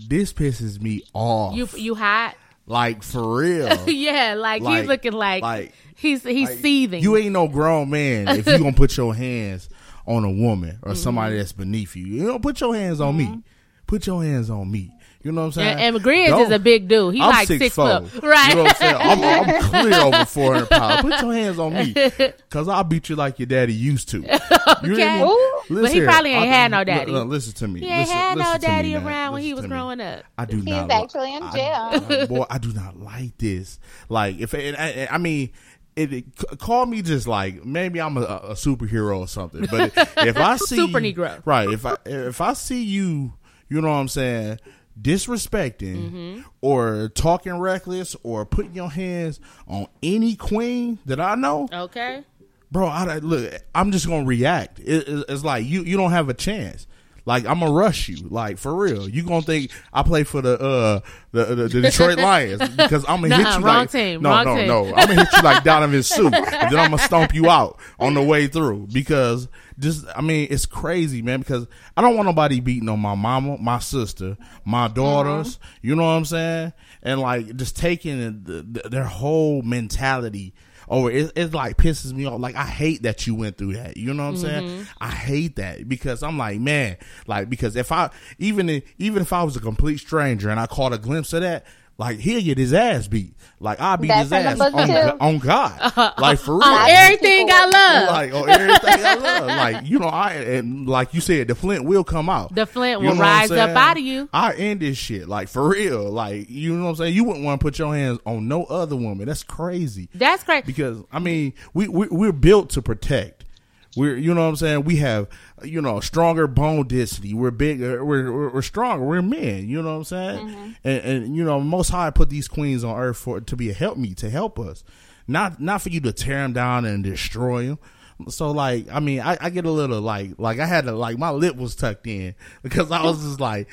This pisses me off. you you hot like for real. yeah like, Like- he's looking like, like he's he's like, seething You ain't no grown man if you gonna put your hands on a woman Mm-hmm. or somebody that's beneath you. You don't put your hands on me. Put your hands on me. You know what I'm saying? And, and Grizz Don't- is a big dude. He I'm like six six foot. foot, right? You know what I'm saying? I'm, I'm clear over 400 pounds. Put your hands on me, cause I'll beat you like your daddy used to. You hear Okay. me? Ooh. Listen But he here. probably ain't I- had no look, daddy. look, listen to me. He ain't Listen- had no listen to me daddy now. around when he was growing up. I do He's not. actually in I- jail. I- boy, I do not like this. Like, if and I, I mean, it, it call me just like maybe I'm a, a superhero or something. But if I see Super Negro. right? If I if I see you, you know what I'm saying, disrespecting Mm-hmm. or talking reckless or putting your hands on any queen that I know, Okay. bro, I look. I'm just gonna react. It, it- it's like you you don't have a chance. Like I'm gonna rush you. Like for real, you gonna think I play for the uh the the, the Detroit Lions because I'm gonna hit Nuh-uh, you wrong like team, no wrong no team. no. I'm gonna hit you like Ndamukong Suh, and then I'm gonna stomp you out on the way through because just I mean it's crazy, man. Because I don't want nobody beating on my mama, my sister, my daughters. You know what I'm saying? And like just taking the, the, their whole mentality over it, it like pisses me off. Like I hate that you went through that. You know what I'm saying? Mm-hmm. I hate that because I'm like, man, like because if I even if, even if I was a complete stranger and I caught a glimpse of that. Like he'll get his ass beat. Like I beat That's his ass on. Go- on God. Like for oh, real. On everything I love. Like on everything I love. Like you know, I and like you said, the Flint will come out. The Flint You will know what I'm rise up out of you. I end this shit like for real. Like you know what I'm saying. You wouldn't want to put your hands on no other woman. That's crazy. That's crazy. Because I mean, we, we we're built to protect. We're you know what I'm saying. We have you know stronger bone density. We're bigger. Uh, we're we're, we're stronger. We're men. You know what I'm saying. Mm-hmm. And, and you know, Most High put these queens on earth for to be a help me to help us, not not for you to tear them down and destroy them. So like, I mean, I, I get a little like like I had to like my lip was tucked in because I was just like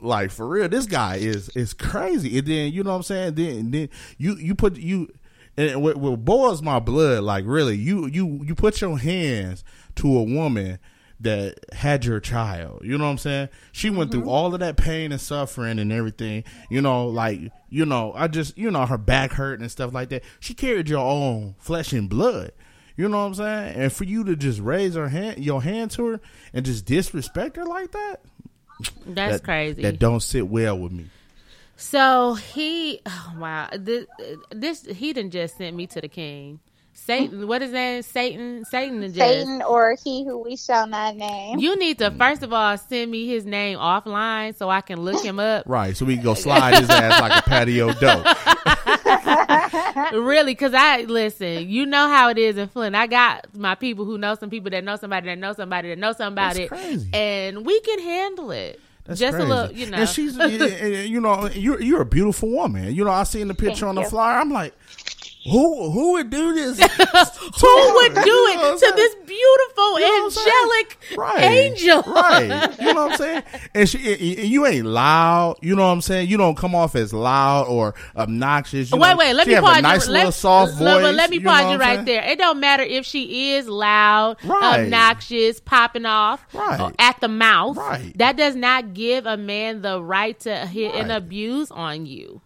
like for real this guy is is crazy and then you know what i'm saying then then you you put you and what, what boils my blood like really you you you put your hands to a woman that had your child you know what i'm saying she went through mm-hmm. all of that pain and suffering and everything you know like you know i just you know her back hurt and stuff like that she carried your own flesh and blood you know what i'm saying and for you to just raise her hand your hand to her and just disrespect her like that That's that- crazy. That don't sit well with me. So he, oh, wow, this, this he done just sent me to the king. Satan, mm. what is that? Satan, Satan, done just. Satan or he who we shall not name. You need to mm. first of all send me his name offline so I can look him up. Right, so we can go slide his ass like a patio dough. really, because I listen. You know how it is in Flint. I got my people who know some people that know somebody that know somebody that know something about That's crazy. and we can handle it. That's Just crazy. a little, you know. And she's, you- you know, you're you're a beautiful woman. You know, I seen the picture Thank on the you. flyer. I'm like, who who would do this? Who would do it to this beautiful, You know what I'm saying? angelic right. angel? right? You know what I'm saying? And she, and you ain't loud. You know what I'm saying? You don't come off as loud or obnoxious. You Wait, know? wait. Let she me have pause a nice you. little let, soft voice. let- let me you know pause you right saying? there. It don't matter if she is loud, Right. obnoxious, popping off Right. uh, at the mouth. Right. That does not give a man the right to hit and abuse on you.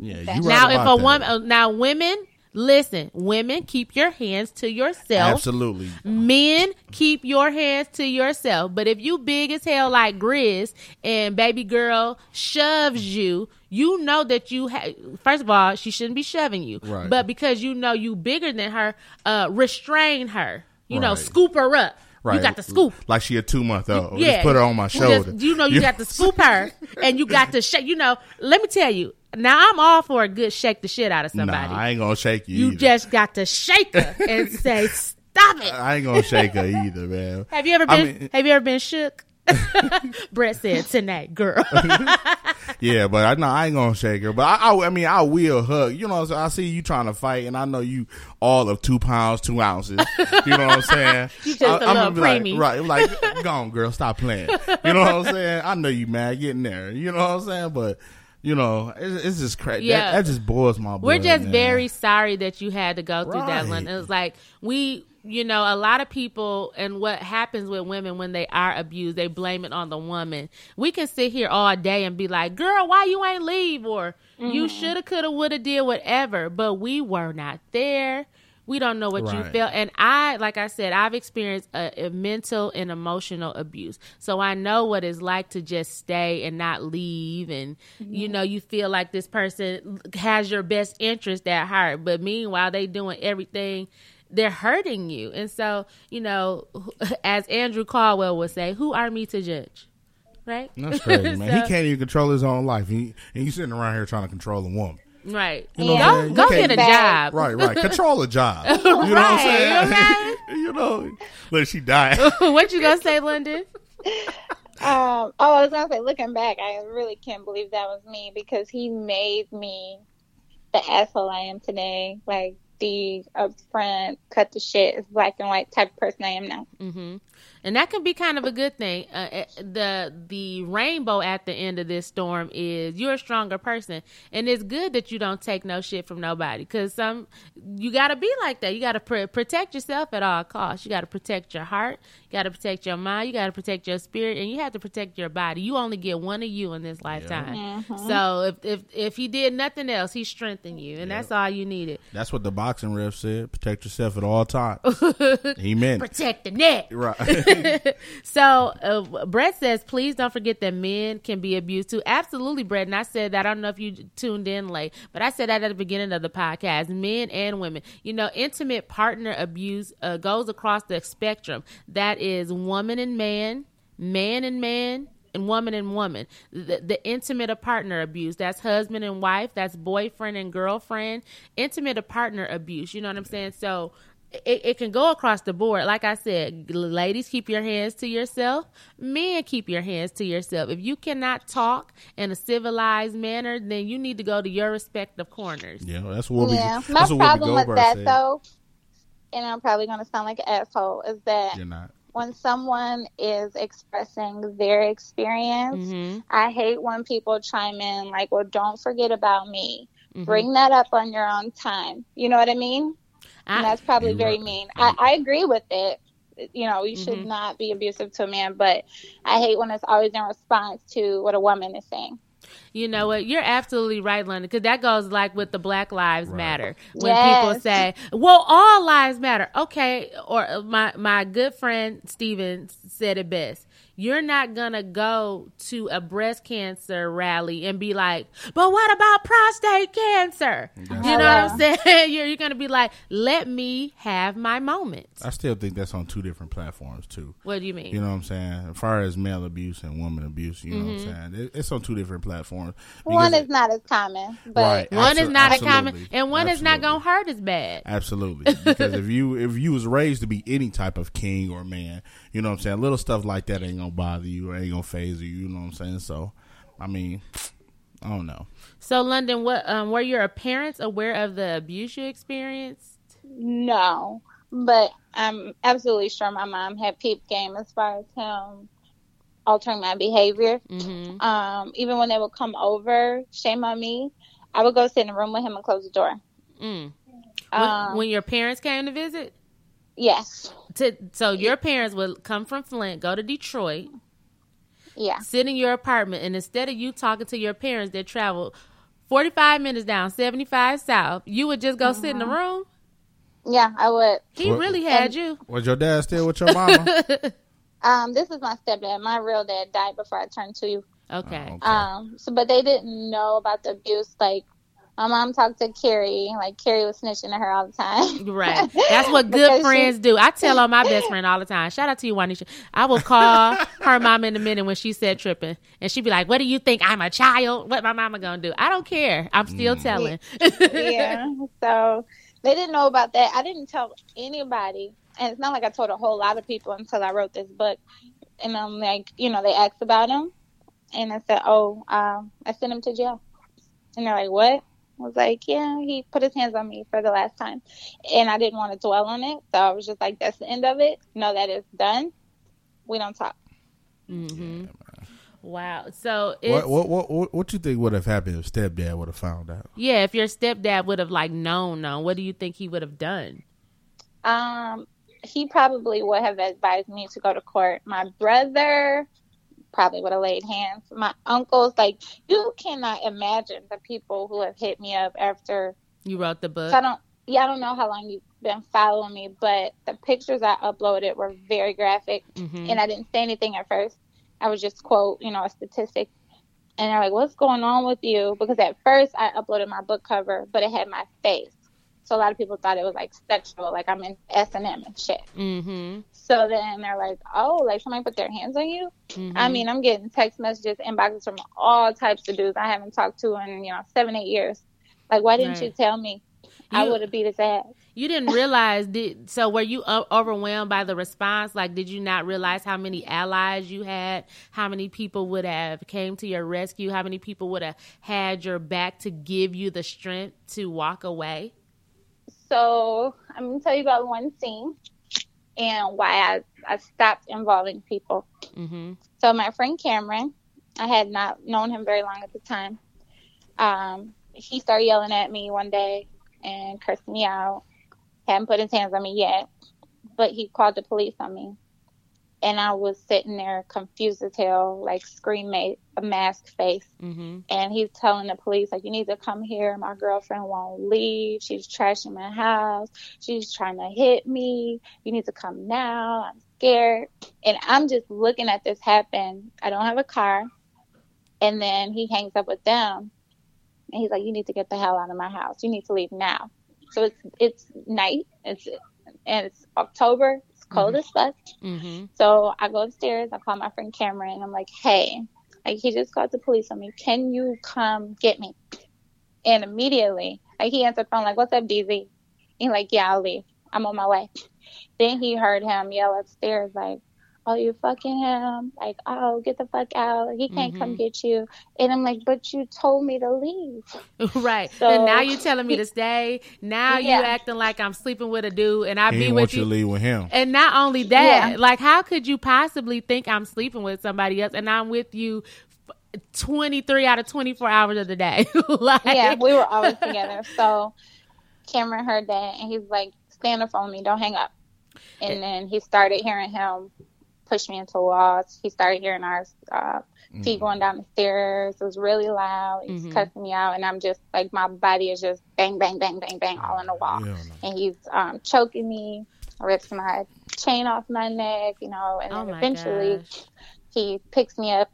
Yeah, you Now, right now, if a that. woman, uh, now women, listen, women, keep your hands to yourself. absolutely. Men, keep your hands to yourself. But if you big as hell like Grizz and baby girl shoves you, you know that you ha- first of all, she shouldn't be shoving you. Right. But because you know you bigger than her, uh, restrain her. You know, scoop her up. Right. You got to scoop. Like she a two month old. Yeah, Just put her on my Just- shoulder. you know, you got to scoop her, and you got to shake. You know, let me tell you. Now I'm all for a good shake the shit out of somebody. Nah, I ain't gonna shake you. you either. just got to shake her and say, "Stop it." I ain't gonna shake her either, man. Have you ever I been? mean- have you ever been shook? Brett said tonight, girl. Yeah, but I know I ain't gonna shake her. But I, I, I mean, I will hug. You know, what I'm saying? I see you trying to fight, and I know you all of two pounds two ounces. You know what I'm saying? You just I, a I'm little gonna like, preemie. right? Like, go on, girl, stop playing. You know what I'm saying? I know you mad getting there. You know what I'm saying? But you know, it's, it's just crazy. Yeah. That, that just boils my blood. We're just man. very sorry that you had to go through that one. It was like we, you know, a lot of people and what happens with women when they are abused, they blame it on the woman. We can sit here all day and be like, "Girl, why you ain't leave?" or "You mm-hmm. shoulda, coulda, woulda, did whatever," but we were not there. We don't know what you Right. feel. And I, like I said, I've experienced a, a mental and emotional abuse. So I know what it's like to just stay and not leave. And, you know, you feel like this person has your best interest at heart. But meanwhile, they doing everything. They're hurting you. And so, you know, as Andrew Caldwell would say, who are me to judge? Right? That's crazy, man. So- he can't even control his own life. He, and you sitting around here trying to control a woman. Right. You know what I'm go go get a job. Right, right. Control a job. You know what I'm saying? you know, look, she died. what you gonna say, London? Um, oh, I was gonna say, looking back, I really can't believe that was me because he made me the asshole I am today. Like the upfront, cut the shit, black and white type of person I am now. hmm And that can be kind of a good thing. Uh, uh, the the rainbow at the end of this storm is you're a stronger person, and it's good that you don't take no shit from nobody. Because some you got to be like that. You got to pr- protect yourself at all costs. You got to protect your heart. You got to protect your mind. You got to protect your spirit, and you have to protect your body. You only get one of you in this lifetime. So if if if he did nothing else, he strengthened you, and that's all you needed. That's what the boxing ref said. Protect yourself at all times. he meant. Protect the neck. Right. So uh, Brett says, please don't forget that men can be abused too. Absolutely, Brett. And I said that. I don't know if you tuned in late, but I said that at the beginning of the podcast. Men and women. You know, intimate partner abuse uh, goes across the spectrum. That is woman and man, man and man. And woman and woman, the, the intimate of partner abuse. That's husband and wife. That's boyfriend and girlfriend. Intimate of partner abuse. You know what I'm saying? So it, it can go across the board. Like I said, ladies, keep your hands to yourself. Men, keep your hands to yourself. If you cannot talk in a civilized manner, then you need to go to your respective corners. yeah, that's what we. yeah, that's my what problem with that said. though, and I'm probably gonna sound like an asshole, is that You're not. When someone is expressing their experience, hmm I hate when people chime in like, "Well, don't forget about me." Mhm. Bring that up on your own time. You know what I mean? and I, that's probably very mean. I, I agree with it. You know, you should Mhm. not be abusive to a man, but I hate when it's always in response to what a woman is saying. You know what? You're absolutely right, London, because that goes like with the Black Lives Right. Matter. When Yes. people say, "Well, all lives matter," okay, or uh, my my good friend Steven said it best. You're not gonna go to a breast cancer rally and be like, "But what about prostate cancer?" That's You know right. what I'm saying? You're, you're gonna be like, "Let me have my moment." I still think that's on two different platforms too. What do you mean? You know what I'm saying? As far as male abuse and woman abuse, you know Mm-hmm. what I'm saying? It, it's on two different platforms. One Because- is not as common, but Right. one is not as common, and one is not gonna hurt as bad. Absolutely, because if you if you was raised to be any type of king or man, you know what I'm saying. Little stuff like that ain't gonna bother you, or ain't gonna phase you. You know what I'm saying. So, I mean, I don't know. So, London, what um, were your parents aware of the abuse you experienced? no. But I'm absolutely sure my mom had peep game as far as him altering my behavior. Mm-hmm. Um, even when they would come over, shame on me, I would go sit in the room with him and close the door. Mm. When, Um, when your parents came to visit, yes, to, so your parents would come from Flint, go to Detroit, yeah, sit in your apartment, and instead of you talking to your parents that traveled 45 minutes down 75 south, you would just go sit in the room. yeah, I would. He What- really had you. Was your dad still with your mama? Um, this is my stepdad. My real dad died before I turned two. Okay. Oh, okay. Um, so but they didn't know about the abuse. Like my mom talked to Carrie, like Carrie was snitching to her all the time. Right. That's what Because good she- friends do. I tell on my best friend all the time. Shout out to you, Juanisha. I will call her mom in a minute when she said tripping. And she'd be like, What do you think? I'm a child? What my mama gonna do? I don't care. I'm still telling. yeah. So they didn't know about that. I didn't tell anybody, and it's not like I told a whole lot of people until I wrote this book. And I'm like, you know, they asked about him, and I said, oh, um, I sent him to jail. And they're like, what? I was like, yeah, he put his hands on me for the last time, and I didn't want to dwell on it, so I was just like, that's the end of it. No, that is done. We don't talk. Mm-hmm. Wow. So it's, what, what what what what you think would have happened if stepdad would have found out? yeah, if your stepdad would have like known, known, what do you think he would have done? Um, he probably would have advised me to go to court. My brother probably would have laid hands. My uncles, like you cannot imagine the people who have hit me up after. You wrote the book. So I don't. Yeah, I don't know how long you've been following me, but the pictures I uploaded were very graphic, Mhm. and I didn't say anything at first. I was just quote, you know, a statistic, and they're like, "What's going on with you?" Because at first I uploaded my book cover, but it had my face, so a lot of people thought it was like sexual, like I'm in S and M and shit. Mm-hmm. So then they're like, "Oh, like somebody put their hands on you?" Mm-hmm. I mean, I'm getting text messages, inboxes from all types of dudes I haven't talked to in you know seven, eight years. Like, why didn't Right. you tell me? I would have beat his ass. You didn't realize did so were you overwhelmed by the response like did you not realize how many allies you had how many people would have came to your rescue how many people would have had your back to give you the strength to walk away So I'm gonna tell you about one scene and why I, I stopped involving people. mhm So my friend Cameron, I had not known him very long at the time. Um, he started yelling at me one day and cursing me out. Hadn't put his hands on me yet, but he called the police on me. And I was sitting there confused as hell, like screaming a mask face. mhm And he's telling the police, like, you need to come here. My girlfriend won't leave. She's trashing my house. She's trying to hit me. You need to come now. I'm scared. And I'm just looking at this happen. I don't have a car. And then he hangs up with them. And he's like, you need to get the hell out of my house. You need to leave now. So it's it's night. It's and it's October. Cold as fuck. mhm So I go upstairs, I call my friend Cameron, and I'm like, hey, like he just called the police on me. Can you come get me? And immediately, like he answered the phone, like, what's up, DZ? He's like, yeah, I'll leave. I'm on my way. Then he heard him yell upstairs, like, oh, you fucking him? Like, oh, get the fuck out. He can't come Mhm. get you. And I'm like, but you told me to leave. right So- and now you're telling me to stay now you Yeah. acting like I'm sleeping with a dude and I He be didn't with want you you to leave with him. And not only that, Yeah. like, how could you possibly think I'm sleeping with somebody else and I'm with you 23 out of 24 hours of the day? like, yeah, we were always together. So Cameron heard that and he's like, stay on the phone me, don't hang up. And then he started hearing him push me into walls. He started hearing our uh, feet going down the stairs. It was really loud. He's Mhm. cussing me out. And I'm just like, my body is just bang, bang, bang, bang, bang all on the wall. Hell no. And he's um, choking me, rips my chain off my neck, you know, and Oh then my eventually gosh. he picks me up,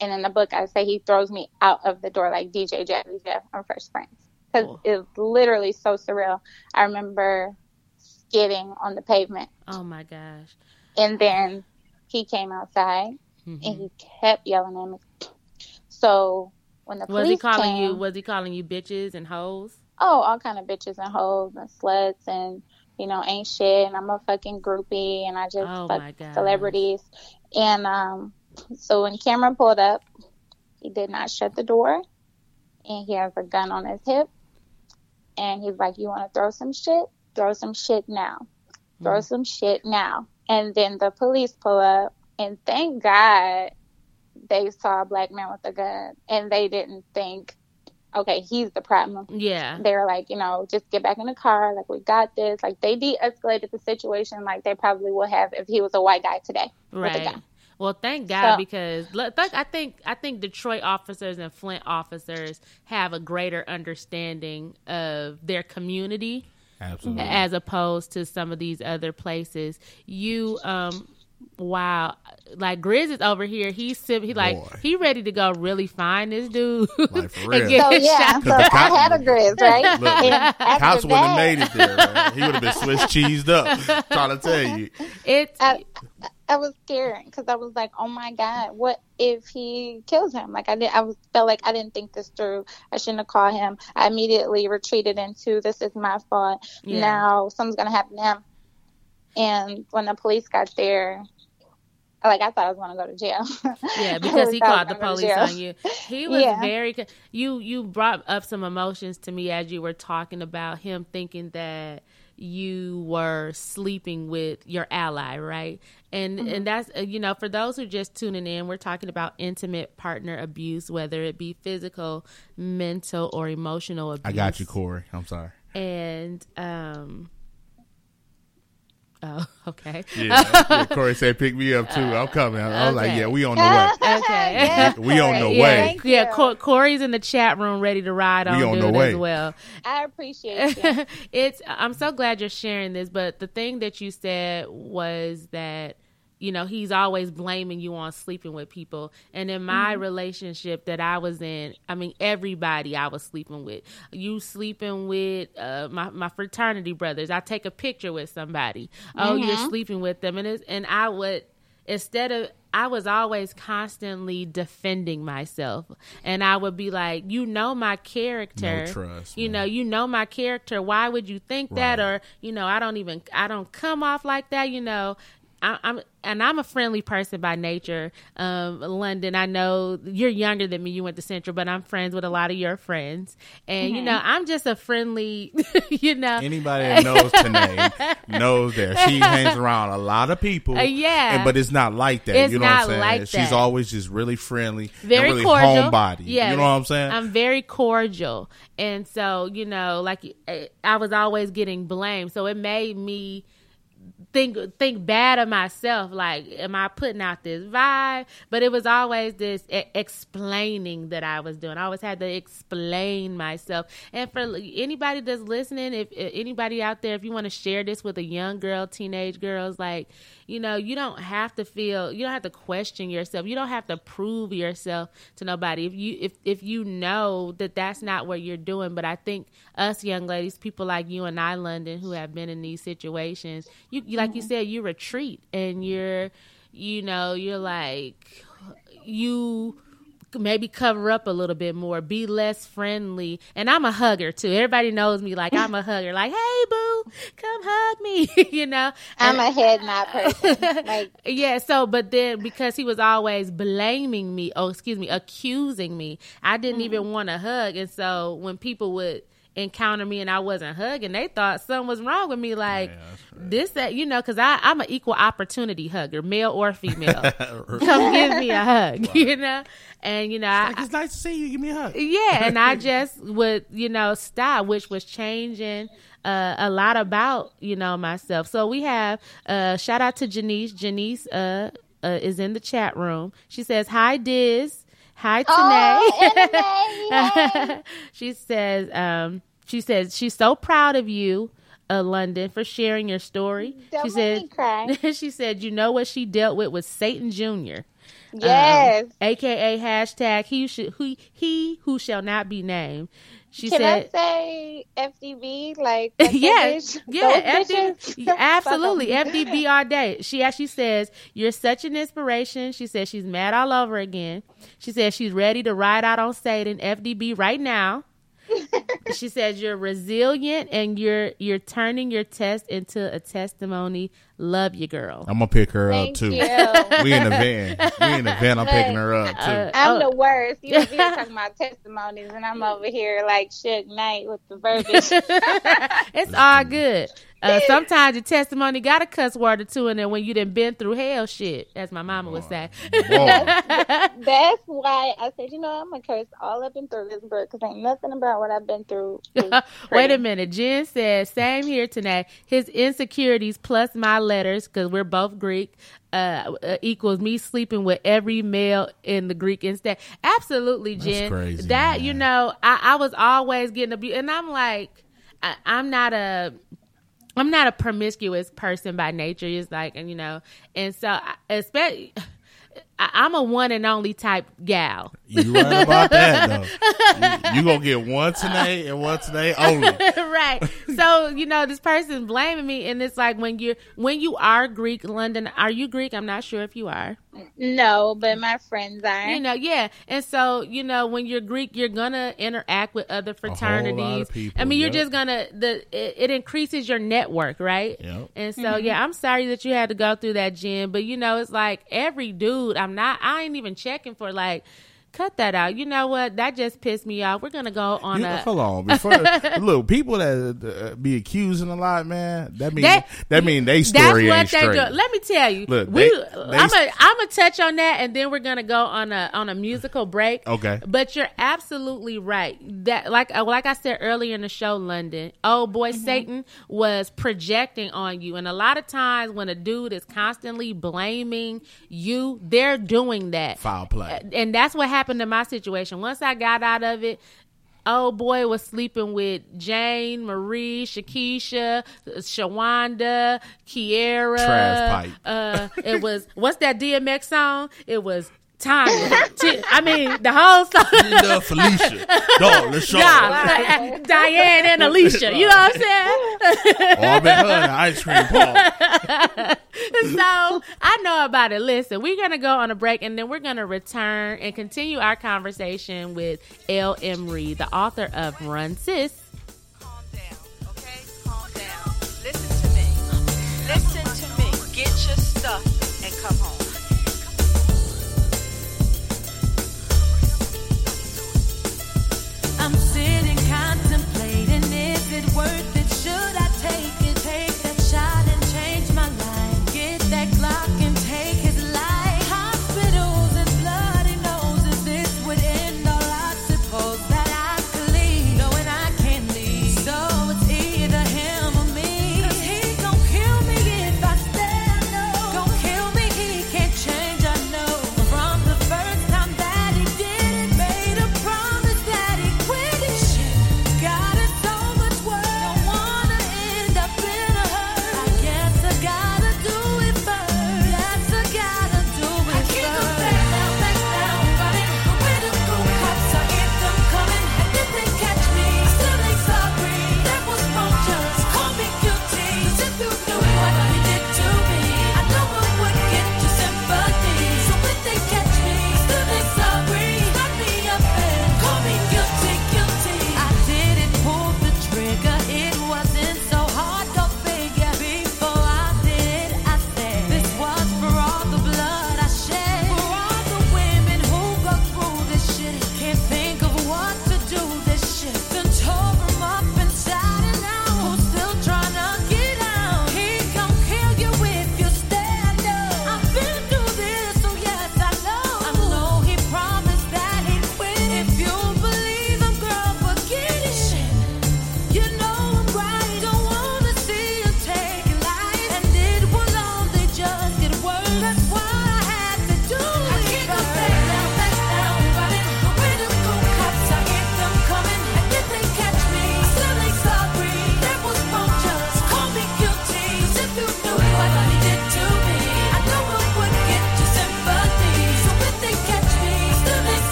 and in the book I say he throws me out of the door like DJ Jazzy Jeff on Fresh Prince because Cool. it was literally so surreal. I remember skidding on the pavement, Oh my gosh. and then he came outside Mhm. and he kept yelling at me. So when the Was police he calling came, you? Was he calling you bitches and hoes? oh, all kind of bitches and hoes and sluts and you know ain't shit, and I'm a fucking groupie, and I just Oh fuck celebrities. And um, so when Cameron pulled up, he did not shut the door, and he has a gun on his hip, and he's like, "You want to throw some shit? Throw some shit now. Throw some shit now." And then the police pull up, and thank God they saw a black man with a gun, and they didn't think, "Okay, he's the problem." Yeah. they were like, you know, just get back in the car. Like, we got this. Like, they de escalated the situation like they probably would have if he was a white guy today. with a Right. gun. Well, thank God So- because look, I think I think Detroit officers and Flint officers have a greater understanding of their community Absolutely. as opposed to some of these other places. You um wow, like Grizz is over here. He's sim- he like Boy. he ready to go really find this dude Like, for real. So, yeah. shot. So, the I cop- had a grizz, right? Look, And Cops wouldn't have made it there. Man. He would have been Swiss cheesed up. trying to tell you. It's I, I was scared because I was like, oh my God, what if he kills him? Like, I did, I was, felt like I didn't think this through. I shouldn't have called him. I immediately retreated into this is my fault. Yeah. Now something's going to happen to him. And when the police got there, like, I thought I was going to go to jail. Yeah, because he called the gonna police on you. He was Yeah. very. You you brought up some emotions to me as you were talking about him thinking that you were sleeping with your ally, right? And Mm-hmm. and that's uh, you know for those who are just tuning in, we're talking about intimate partner abuse, whether it be physical, mental, or emotional abuse. I got you, Corey. I'm sorry. And um, Oh, okay. Yeah, yeah, Corey said pick me up too. I'm coming. I was like, yeah, we on the way. Okay. Yes, We on the Corey. way. Yeah, you. Cor- Corey's in the chat room ready to ride on, We on dude the way. as well. I appreciate it. it's I'm so glad you're sharing this, but the thing that you said was that you know he's always blaming you on sleeping with people and in my relationship that i was in i mean everybody i was sleeping with you sleeping with uh, my, my fraternity brothers i take a picture with somebody oh you're sleeping with them and it's, and i would instead of I was always constantly defending myself, and I would be like, "You know my character, No trust, you man. know, you know my character. Why would you think that? Or you know, I don't even, I don't come off like that. You know, I, I'm and I'm a friendly person by nature. Um, London, I know you're younger than me. You went to Central, but I'm friends with a lot of your friends, and you know, I'm just a friendly, you know, Anybody that knows Tanae knows that she hangs around a lot of people. Uh, yeah. and, but it's not like that. It's you know not what I'm saying? like She's that. always just really friendly, very and really cordial. homebody. Yeah, you know what I'm saying? I'm very cordial, and so you know, like eh, I was always getting blamed, so it made me think think bad of myself. Like, am I putting out this vibe? But it was always this e- explaining that I was doing. I always had to explain myself. And for anybody that's listening, if, if anybody out there, if you want to share this with a young girl, teenage girls, like you know, you don't have to feel, you don't have to question yourself. You don't have to prove yourself to nobody. If you if if you know that that's not what you're doing, but I think us young ladies, people like you and I, London, who have been in these situations, you, you like you mm-hmm. said, you retreat and you're, you know, you're like you maybe cover up a little bit more, be less friendly. And I'm a hugger too. Everybody knows me like I'm a hugger. Like, hey boo, come hug me, you know. I'm a head nod person. Like Yeah, so but then because he was always blaming me, oh excuse me, accusing me, I didn't mm-hmm. even want to hug. And so when people would encounter me and I wasn't hugging, they thought something was wrong with me. Like this, that you know, because I I'm an equal opportunity hugger, male or female. Come give me a hug, you know. And you know, I, like, it's nice to see you. Give me a hug. yeah, and I just would, you know, stop, which was changing uh, a lot about, you know, myself. So we have uh shout out to Janice. Janice uh, uh is in the chat room. She says, Hi Diz. Hi Tanae. oh, she says, um, she says she's so proud of you, uh, London, for sharing your story. Don't she said she said, you know what she dealt with was Satan Jr. yes. Um, aka hashtag he should who he who shall not be named. She Can said, I say FDB? Like yes, bitch? yeah, FD, absolutely, FDB all day. She actually says you're such an inspiration. She says she's mad all over again. She says she's ready to ride out on Satan, FDB right now. She says you're resilient and you're you're turning your test into a testimony. Love you, girl. I'm gonna pick her Thank up too. you. We in the van. We in the van. I'm picking her up too. Uh, I'm Oh. the worst. You over here talking about testimonies, and I'm over here like Suge Knight with the verbiage. it's all good. Uh, sometimes your testimony got a cuss word or two in there when you done been through hell shit, as my mama would say. Boy, That's why I said, you know, I'm gonna curse all up and through this book because ain't nothing about what I've been through. Wait a minute. Jen says, same here tonight. His insecurities plus my letters, because we're both Greek, uh, uh, equals me sleeping with every male in the Greek instead. Absolutely, Jen. crazy, that, man. you know, I, I was always getting abused. And I'm like, I, I'm not a. I'm not a promiscuous person by nature. It's like, and you know, and so, I- especially, I, I'm a one and only type gal. you right about that though. You, you gonna get one today and one today only. right. So you know, this person blaming me, and it's like when you're when you are Greek, London. Are you Greek? I'm not sure if you are. No, but my friends are. You know, yeah. And so you know, when you're Greek, you're gonna interact with other whole lot of fraternities. people, I mean, you're just gonna the it, it increases your network, right? Yep. And so mm-hmm. yeah, I'm sorry that you had to go through that, Jen. But you know, it's like every dude. I'm not. I ain't even checking for like. Cut that out. You know what? That just pissed me off. We're gonna go on You- a. hold on, before look, people that uh, be accusing a lot, man. That mean That- that, mean they That's story what ain't they straight. do. Let me tell you. Look, we, they- I'm they, I'm gonna touch on that, and then we're gonna go on a on a musical break. Okay. But you're absolutely right. That like uh, like I said earlier in the show, London. Oh boy, Satan was projecting on you, and a lot of times when a dude is constantly blaming you, they're doing that. Foul play. And that's what happened in my situation. Once I got out of it, old boy was sleeping with Jane, Marie, Shakisha, Shawanda, Kiera. Trash pipe. Uh, it was what's that DMX song? It was Tanya. T- I mean, the whole song. Linda, Felicia, dog, LaShawn. Yeah, uh, Diane and Alicia. You know what I'm saying? Oh, All been her and ice cream Paul. so I know about it. Listen, we're gonna go on a break and then we're gonna return and continue our conversation with L. M. Reed, the author of Run Sis. Calm down, okay? Calm down. Listen to me. Listen to me. Get your stuff and come home. Contemplating, is it worth it?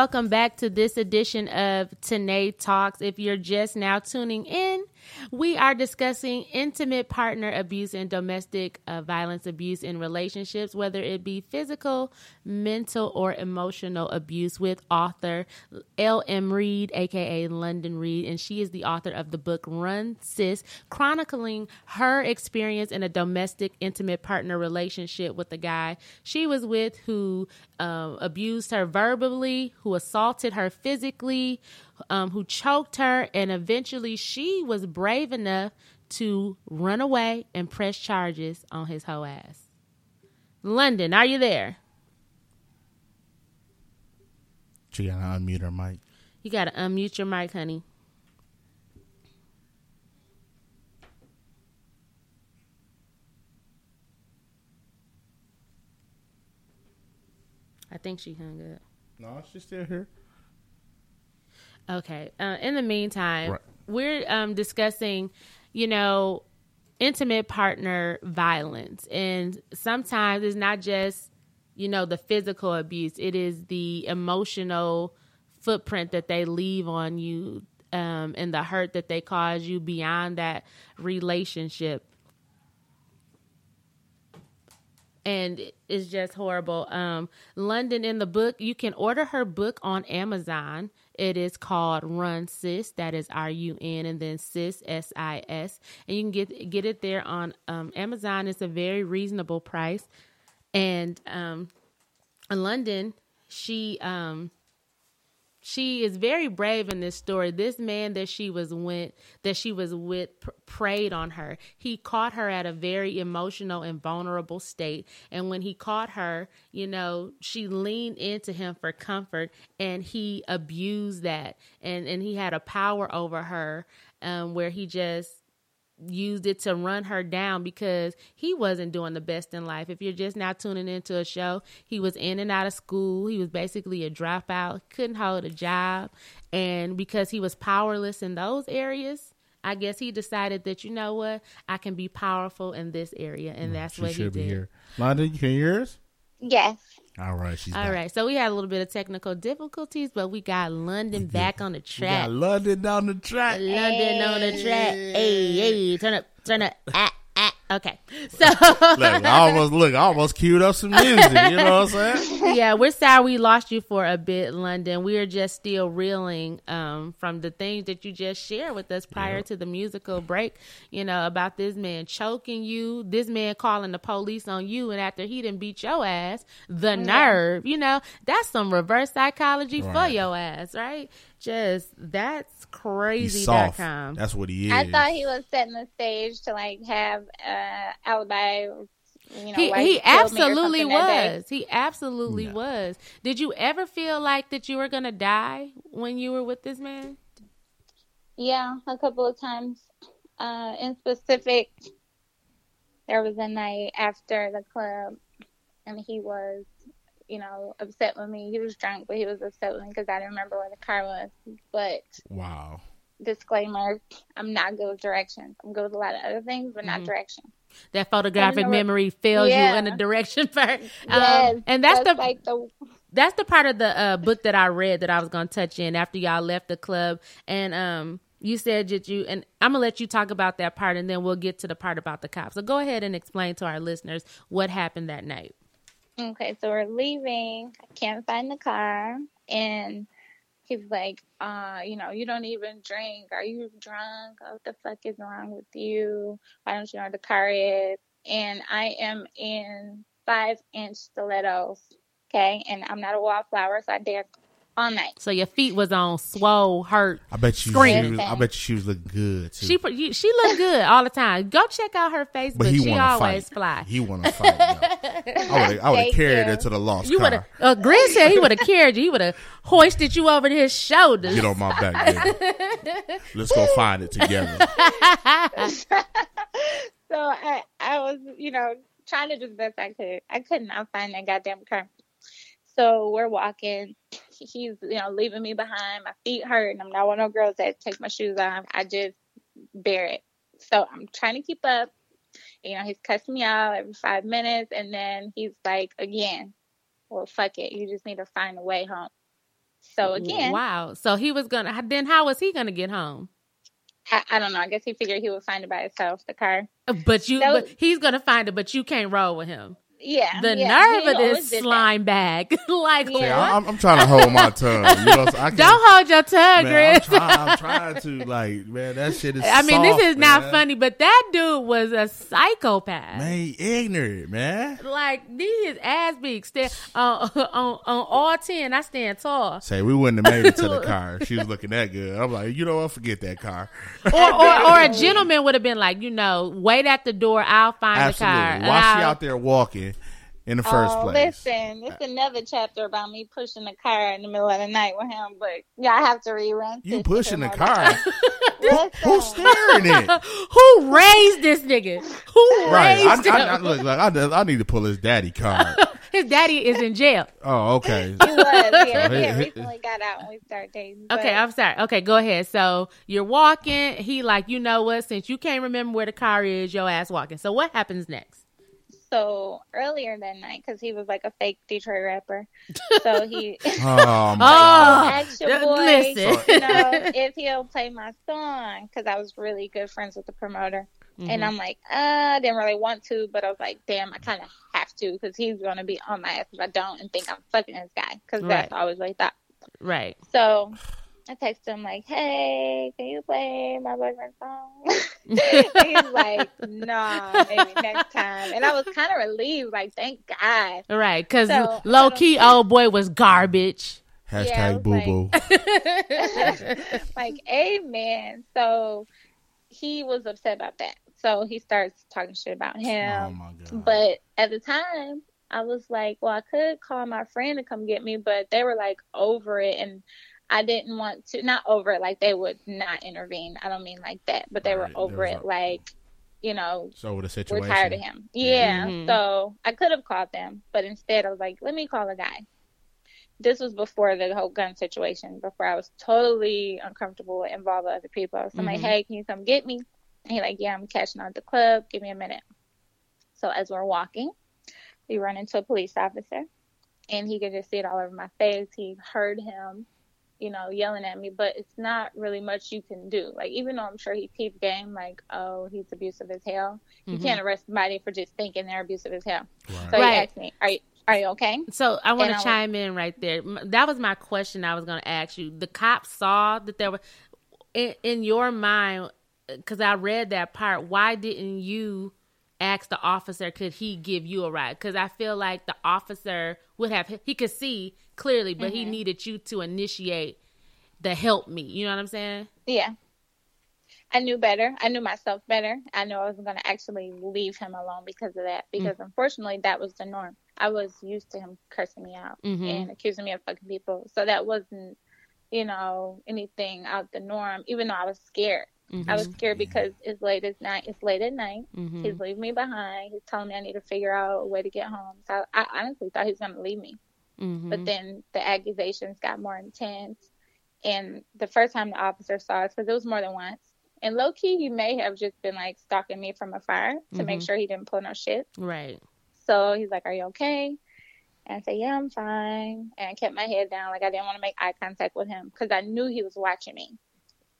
Welcome back to this edition of Tanae Talks. If you're just now tuning in, we are discussing intimate partner abuse and domestic uh, violence abuse in relationships, whether it be physical, mental, or emotional abuse, with author L. M. Reed, aka London Reed, and she is the author of the book Run Sis, chronicling her experience in a domestic intimate partner relationship with the guy she was with who um, abused her verbally, who assaulted her physically, um, who choked her, and eventually she was brave enough to run away and press charges on his whole ass. London, are you there? She gotta unmute her mic. You got to unmute your mic, honey. I think she hung up. No, she's still here. Okay. Uh, in the meantime, Right. we're um, discussing, you know, intimate partner violence. And sometimes it's not just, you know, the physical abuse, it is the emotional footprint that they leave on you um, and the hurt that they cause you beyond that relationship. and it's just horrible. Um, London in the book, you can order her book on Amazon. It is called Run Sis. That is R U N and then Sis S I S, and you can get get it there on um, Amazon. It's a very reasonable price, and um, in London, she um, she is very brave in this story. This man that she was with, that she was with, pr- preyed on her. He caught her at a very emotional and vulnerable state, and when he caught her, you know, she leaned into him for comfort, and he abused that, and and he had a power over her, um, where he just used it to run her down because he wasn't doing the best in life. If you're just now tuning into a show, he was in and out of school. He was basically a dropout, couldn't hold a job. And because he was powerless in those areas, I guess he decided that, you know what, I can be powerful in this area. And that's she what he should be did. here. London, you can hear us? Yes. All right, she's All right. So we had a little bit of technical difficulties, but we got London back on the We track. got London down the track. London on the track. Hey, hey, turn up, turn up. Ah. Okay. So Look, I almost look, I almost queued up some music. You know what I'm saying? yeah, we're sorry we lost you for a bit, London. We are just still reeling um, from the things that you just shared with us prior to the musical break. You know about this man choking you, this man calling the police on you, and after he didn't beat your ass, the nerve. You know that's some reverse psychology for your ass, right? Just that's He's crazy. soft. dot com. That's what he is. I thought he was setting the stage to like have uh, alibi. You know, he why he killed me or absolutely something that day. was. He absolutely Yeah. was. Did you ever feel like that you were gonna die when you were with this man? Yeah, a couple of times. Uh, in specific, there was a night after the club, and he was, you know, upset with me. He was drunk, but he was upset with me because I didn't remember where the car was. But wow. disclaimer, I'm not good with directions. I'm good with a lot of other things, but not Mhm. direction. That photographic know what- memory fails Yeah. you in the direction part. Um, Yes, and that's, the like the that's the part of the uh, book that I read that I was gonna touch in after y'all left the club. And um, you said that you and I'm gonna let you talk about that part, and then we'll get to the part about the cops. So go ahead and explain to our listeners what happened that night. Okay, so we're leaving. I can't find the car. And he's like, uh, you know, you don't even drink. Are you drunk? What the fuck is wrong with you? Why don't you know where the car is? And I am in five inch stilettos. Okay. And I'm not a wallflower, so I danced all night. So your feet was on swole, hurt. I bet you. Scream. She was, I bet you she was looking good too. She she looked good all the time. Go check out her Facebook. but he she want to always fight. fly. He want to fight. though. I would. I would have carried you. her to the lost You would have. Uh, Grin said he would have carried you. He would have hoisted you over his shoulders. Get on my back, baby. Let's go find it together. so I, I was, you know, trying to do the best I could. I could not I find that goddamn car. So we're walking. He's, you know, leaving me behind. My feet hurt, and I'm not one of those girls that take my shoes off. I just bear it. So I'm trying to keep up. You know, he's cussing me out every five minutes, and then he's like, again, well, fuck it. You just need to find a way home. So again, Wow. So he was gonna. Then how was he gonna get home? I, I don't know. I guess he figured he would find it by himself, the car. But you. Was- but he's gonna find it. But you can't roll with him. Yeah. The yeah, nerve of this did that. slime bag. like Yeah. what? I'm, I'm trying to hold my tongue. You know, so I can, Don't hold your tongue, man, I'm, Grizz. trying, I'm trying to like, man, that shit is. I mean, this soft, is not funny, but that dude was a psychopath. Man, ignorant, man. Like need his ass beat. Stand on on on all ten. I stand tall. Say we wouldn't have made it to the car. She was looking that good. I'm like, you know what? Forget that car. Or, or or a gentleman would have been like, you know, wait at the door. I'll find Absolutely. the car. and While she I'll- out there walking in the first oh, place. Listen, it's uh, another chapter about me pushing the car in the middle of the night with him, but yeah, I have to rerun. You this pushing the car? time. Listen, Who's steering it? Who raised this nigga? Who Right. Raised I, him? I, look, look, I, I need to pull his daddy card. His daddy is in jail. Oh, okay. He was, yeah, So had he- recently got out when we started dating. Okay, I'm sorry. Okay, go ahead. So you're walking. He like, you know what? Since you can't remember where the car is, your ass walking. So what happens next? So earlier that night, because he was like a fake Detroit rapper, so he Oh, my Oh, asked your th- boy, listen. you know, if he'll play my song, because I was really good friends with the promoter, Mm-hmm. and I'm like, uh, I didn't really want to, but I was like, damn, I kind of have to, because he's gonna be on my ass if I don't, and think I'm fucking this guy, because that's always what I thought. right. So I text him like, "Hey, can you play my boyfriend's song?" He's like, "Nah, maybe next time." And I was kind of relieved, like, "Thank God." Right. Because So, low key, old boy was garbage. Hashtag was boo boo. like, "Amen." So he was upset about that. So he starts talking shit about Oh him. my god. But at the time, I was like, well, I could call my friend to come get me, but they were like over it. And I didn't want to, not over it, like they would not intervene. I don't mean like that, but they Right, were over it, a- like, you know, so with the we're situation. tired of him. Yeah. Mhm. So I could have called them, but instead I was like, let me call a guy. This was before the whole gun situation, before I was totally uncomfortable involved with other people. So I'm like, Mhm. hey, can you come get me? And he like, yeah, I'm catching out at the club. Give me a minute. So as we're walking, we run into a police officer, and he could just see it all over my face. He heard him, you know, yelling at me, but it's not really much you can do. Like even though I'm sure he peeped game, like, oh, he's abusive as hell. You Mhm. can't arrest somebody for just thinking they're abusive as hell. Right. So Right. asked me, "Are you are you okay?" So I want And I to was- chime in right there. That was my question I was going to ask you. The cops saw that there were in, in your mind because I read that part. Why didn't you ask the officer? Could he give you a ride? Because I feel like the officer would have. He could see clearly, but Mm-hmm. he needed you to initiate the help me. You know what I'm saying? Yeah. I knew better. I knew myself better. I knew I wasn't going to actually leave him alone because of that. Because unfortunately, that was the norm. I was used to him cursing me out Mhm. and accusing me of fucking people. So that wasn't, you know, anything out the norm. Even though I was scared, I was scared because it's late at night. It's late at night. Mhm. He's leaving me behind. He's telling me I need to figure out a way to get home. So I honestly thought he was going to leave me. Mhm. But then the accusations got more intense. And the first time the officer saw us, because it was more than once, and low key, he may have just been like stalking me from afar to make Mhm. sure he didn't pull no shit. right. So he's like, Are you okay? And I said, Yeah, I'm fine. And I kept my head down. Like, I didn't want to make eye contact with him because I knew he was watching me.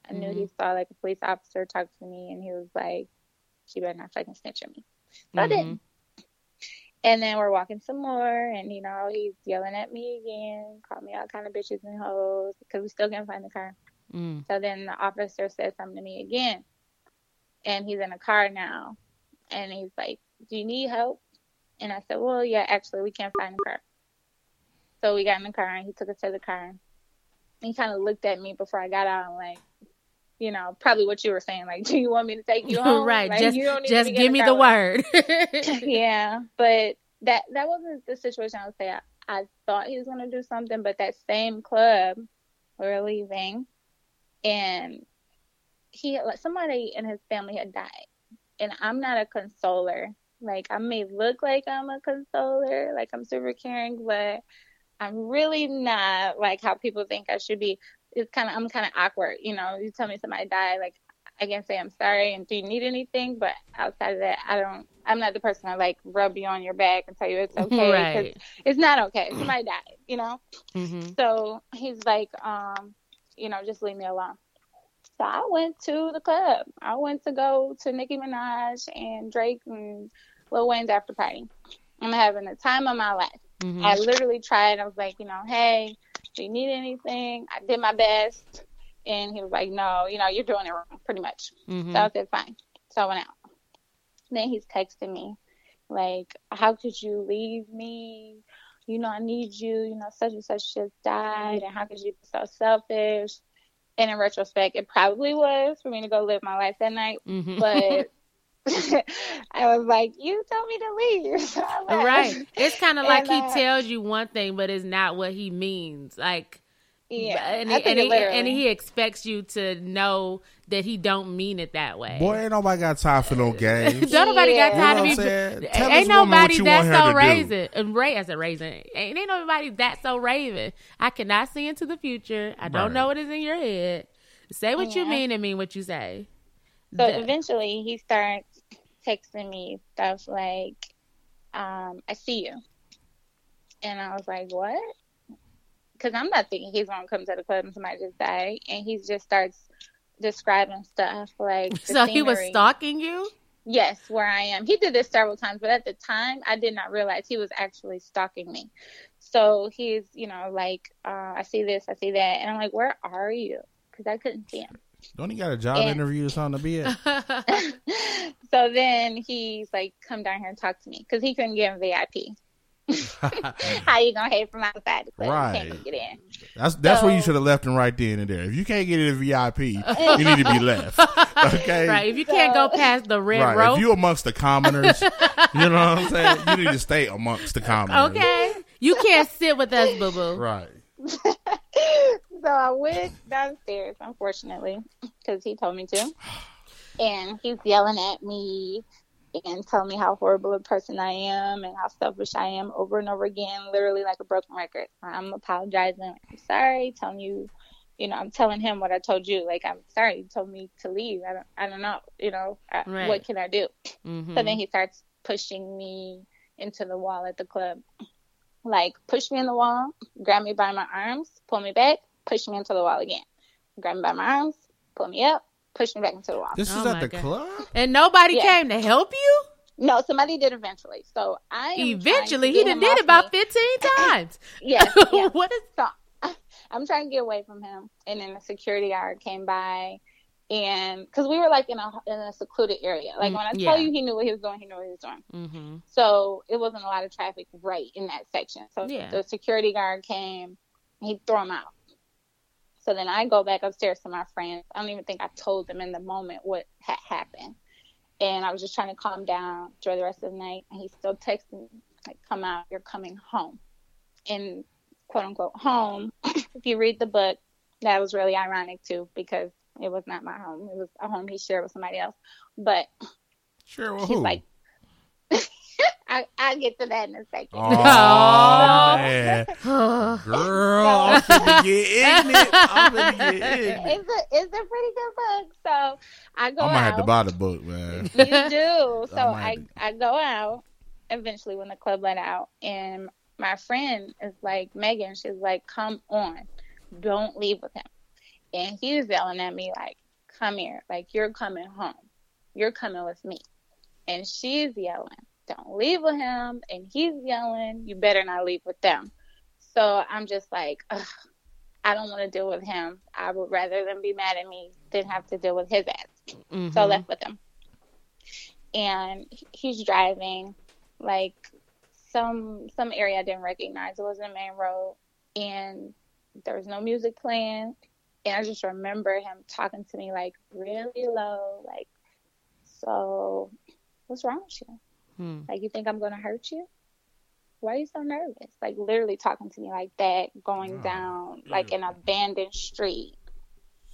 I knew he saw like a police officer talk to me and he was like, She better not fucking snitch on me. So I Mhm. didn't. And then we're walking some more, and you know he's yelling at me again, called me all kind of bitches and hoes because we still can't find the car. Mm. So then the officer says something to me again, and he's in a car now, and he's like, "Do you need help?" And I said, "Well, yeah, actually, we can't find the car." So we got in the car, and he took us to the car. He kind of looked at me before I got out, and like, you know, probably what you were saying, like, "Do you want me to take you home?" right. Like, just you don't just give me the word. yeah, but that that wasn't the situation I would say. I, I thought he was gonna do something, but that same club we were leaving, and he like somebody in his family had died, and I'm not a consoler. Like I may look like I'm a consoler, like I'm super caring, but I'm really not like how people think I should be. It's kind of I'm kind of awkward, you know. You tell me somebody died, like I can say I'm sorry and do you need anything, but outside of that, I don't. I'm not the person to like rub you on your back and tell you it's okay because Right. it's not okay. Somebody died, you know. hmm So he's like, um, you know, just leave me alone. So I went to the club. I went to go to Nicki Minaj and Drake and Lil Wayne's after party. I'm having the time of my life. hmm I literally tried. I was like, you know, hey, do you need anything? I did my best. And he was like, no, you know, you're doing it wrong, pretty much. hmm So I said, fine. So I went out. Then he's texting me, like, how could you leave me? You know, I need you. You know, such and such just died. And how could you be so selfish? And in retrospect, it probably was for me to go live my life that night. hmm But I was like, "You told me to leave." So Right. It's kind of like And, he uh, tells you one thing, but it's not what he means. Like, Yeah, and I he, and, he, and he expects you to know that he don't mean it that way. Boy, ain't nobody got time for no games. Don't nobody got time You know to be. I'm? Tell ain't this woman what nobody you that's so to do. raising. And Ray as a raising. Ain't, ain't nobody that so raven. I cannot see into the future. I don't Right. know what is in your head. Say what you mean and mean what you say. So Th- eventually he starts texting me stuff like, um, I see you. And I was like, what? Because I'm not thinking he's going to come to the club and somebody just died. And he just starts describing stuff like. so he was stalking you. Yes, where I am. He did this several times, but at the time, I did not realize he was actually stalking me. So he's, you know, like, uh, I see this, I see that. And I'm like, where are you? Because I couldn't see him. Don't he got a job Yeah. interview or something to be at? so then he's like, come down here and talk to me because he couldn't get in VIP. How you gonna hate from outside the club? You Right. can't get in. That's that's where you should have left him right then and there. If you can't get in a VIP, you need to be left. Okay. right. If you can't go past the red Right. rope. If you amongst the commoners, you know what I'm saying? You need to stay amongst the commoners. okay. You can't sit with us, boo boo. Right. so I went downstairs, unfortunately, because he told me to. And he's yelling at me and telling me how horrible a person I am and how selfish I am over and over again, literally like a broken record. I'm apologizing. I'm sorry, telling you, you know, I'm telling him what I told you. Like, I'm sorry, you told me to leave. I don't, I don't know, you know, I, Right. what can I do? Mhm. So then he starts pushing me into the wall at the club. Like, push me in the wall, grab me by my arms, pull me back, push me into the wall again. Grab me by my arms, pull me up, push me back into the wall. This Oh is at the God. club? and nobody Yeah. came to help you. No, somebody did eventually. So I Eventually, he done did it about me. fifteen times. Yeah, yeah. what is? So I'm trying to get away from him, and then the security guard came by, and because we were like in a in a secluded area. Like Mm, when I yeah. tell you he knew what he was doing, he knew what he was doing. Mm-hmm. So it wasn't a lot of traffic right in that section. So Yeah. the security guard came, he threw him out. So then I go back upstairs to my friends. I don't even think I told them in the moment what had happened. And I was just trying to calm down, enjoy the rest of the night. And he's still texting me, like, come out, you're coming home. And quote unquote home, if you read the book, that was really ironic too, because it was not my home. It was a home he shared with somebody else. But Sure. Well, he's who? like, I, I'll get to that in a second. Oh, Aw. man. Girl, I'm finna get ignorant. I'm finna get ignorant. it's a it's a pretty good book. So I go I might out. have to buy the book, man. you do. So I I. I go out eventually when the club let out, and my friend is like Megan. She's like, "Come on, don't leave with him." And he's yelling at me like, "Come here, like you're coming home. You're coming with me." And she's yelling, "Don't leave with him." And he's yelling, "You better not leave with them." So I'm just like, Ugh, I don't want to deal with him. I would rather them be mad at me than have to deal with his ass. Mhm. So I left with him. And he's driving like some some area I didn't recognize. It wasn't a main road and there was no music playing. And I just remember him talking to me like really low, like, so what's wrong with you? Hmm. Like, you think I'm going to hurt you? Why are you so nervous? Like, literally talking to me like that, going Oh, down like an abandoned street,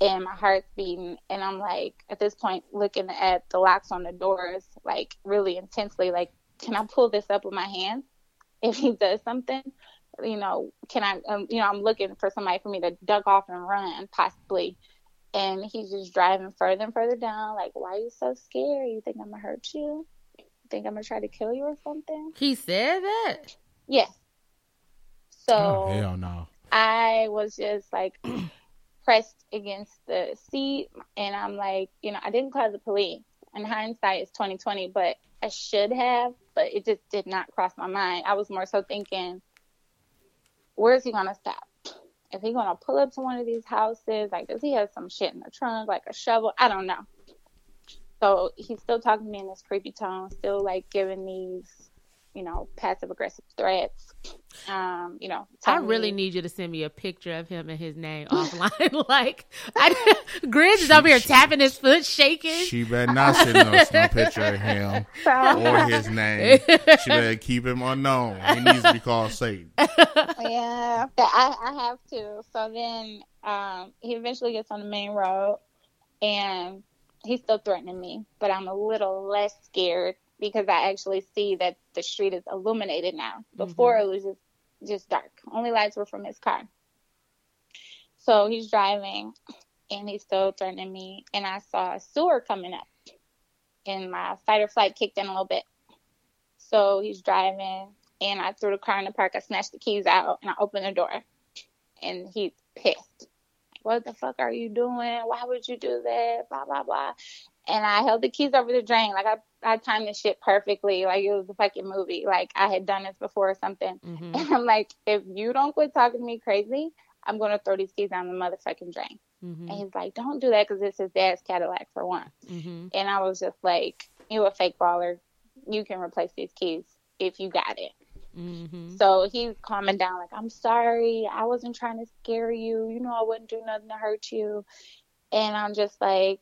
and my heart's beating. And I'm like, at this point, looking at the locks on the doors, like, really intensely, like, can I pull this up with my hands if he does something? You know, can I, um, you know, I'm looking for somebody for me to duck off and run, possibly. And he's just driving further and further down. Like, why are you so scared? You think I'm gonna hurt you? You think I'm gonna try to kill you or something? He said that. Yes. So Oh, hell no. I was just like pressed against the seat, and I'm like, you know, I didn't call the police. In hindsight, it's 2020, but I should have, but it just did not cross my mind. I was more so thinking, where is he gonna stop? Is he gonna pull up to one of these houses? Like, does he have some shit in the trunk, like a shovel? I don't know. So he's still talking to me in this creepy tone, still like giving these, you know, passive aggressive threats. Um, you know, I really me- need you to send me a picture of him and his name offline. like, I, Grizz is over here tapping his foot, shaking. She better not send us no picture of him or his name. She better keep him unknown. He needs to be called Satan. yeah, I, I have to. So then um, he eventually gets on the main road and he's still threatening me, but I'm a little less scared because I actually see that the street is illuminated now. Mm-hmm. Before it was just, just dark. Only lights were from his car. So he's driving and he's still threatening me. And I saw a sewer coming up and my fight or flight kicked in a little bit. So he's driving and I threw the car in the park. I snatched the keys out and I opened the door, and he's pissed. What the fuck are you doing? Why would you do that? Blah blah blah. And I held the keys over the drain. Like I, I timed this shit perfectly. Like it was a fucking movie. Like I had done this before or something. Mhm. And I'm like, if you don't quit talking to me crazy, I'm gonna throw these keys down the motherfucking drain. Mhm. And he's like, don't do that because it's his dad's Cadillac for one. Mhm. And I was just like, you a fake baller. You can replace these keys if you got it. Mhm. So he's calming down, like, I'm sorry. I wasn't trying to scare you. You know, I wouldn't do nothing to hurt you. And I'm just like,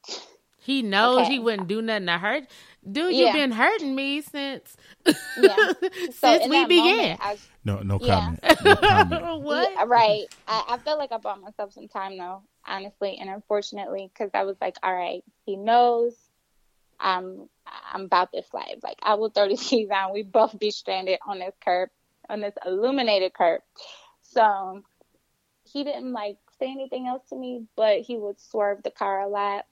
He knows Okay. he wouldn't do nothing to hurt. Dude, Yeah. you've been hurting me since yeah. So since in we began. moment, I, No, no Yeah. comment. No comment. what? Yeah, right. I, I felt like I bought myself some time, though, honestly. And unfortunately, because I was like, all right, he knows I'm I'm about this life. Like, I will throw the keys down. We both be stranded on this curb, on this illuminated curb. So he didn't like say anything else to me, but he would swerve the car a lot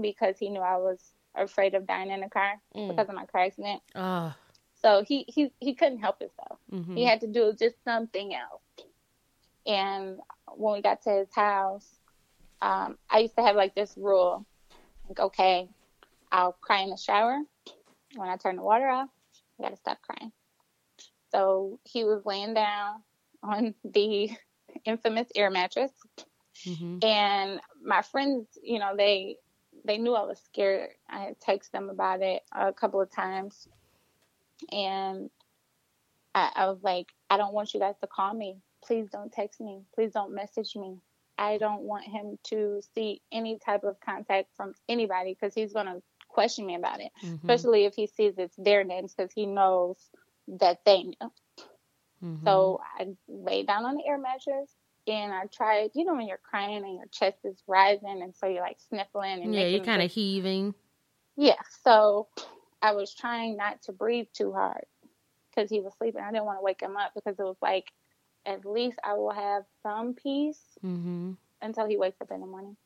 because he knew I was afraid of dying in a car Mm. because of my car accident. Oh. So he he he couldn't help himself. mhm. He had to do just something else. And when we got to his house, um, I used to have like this rule, like, okay, I'll cry in the shower. When I turn the water off, I gotta stop crying. So he was laying down on the infamous air mattress, Mhm. and my friends, you know, they they knew I was scared. I had texted them about it a couple of times, and I, I was like, I don't want you guys to call me. Please don't text me. Please don't message me. I don't want him to see any type of contact from anybody because he's gonna question me about it, Mhm. especially if he sees it's their names because he knows that they knew. Mhm. So I laid down on the air mattress and I tried, you know, when you're crying and your chest is rising and so you're like sniffling and yeah, you're kind of heaving. yeah. So I was trying not to breathe too hard because he was sleeping. I didn't want to wake him up because it was like, at least I will have some peace hmm until he wakes up in the morning.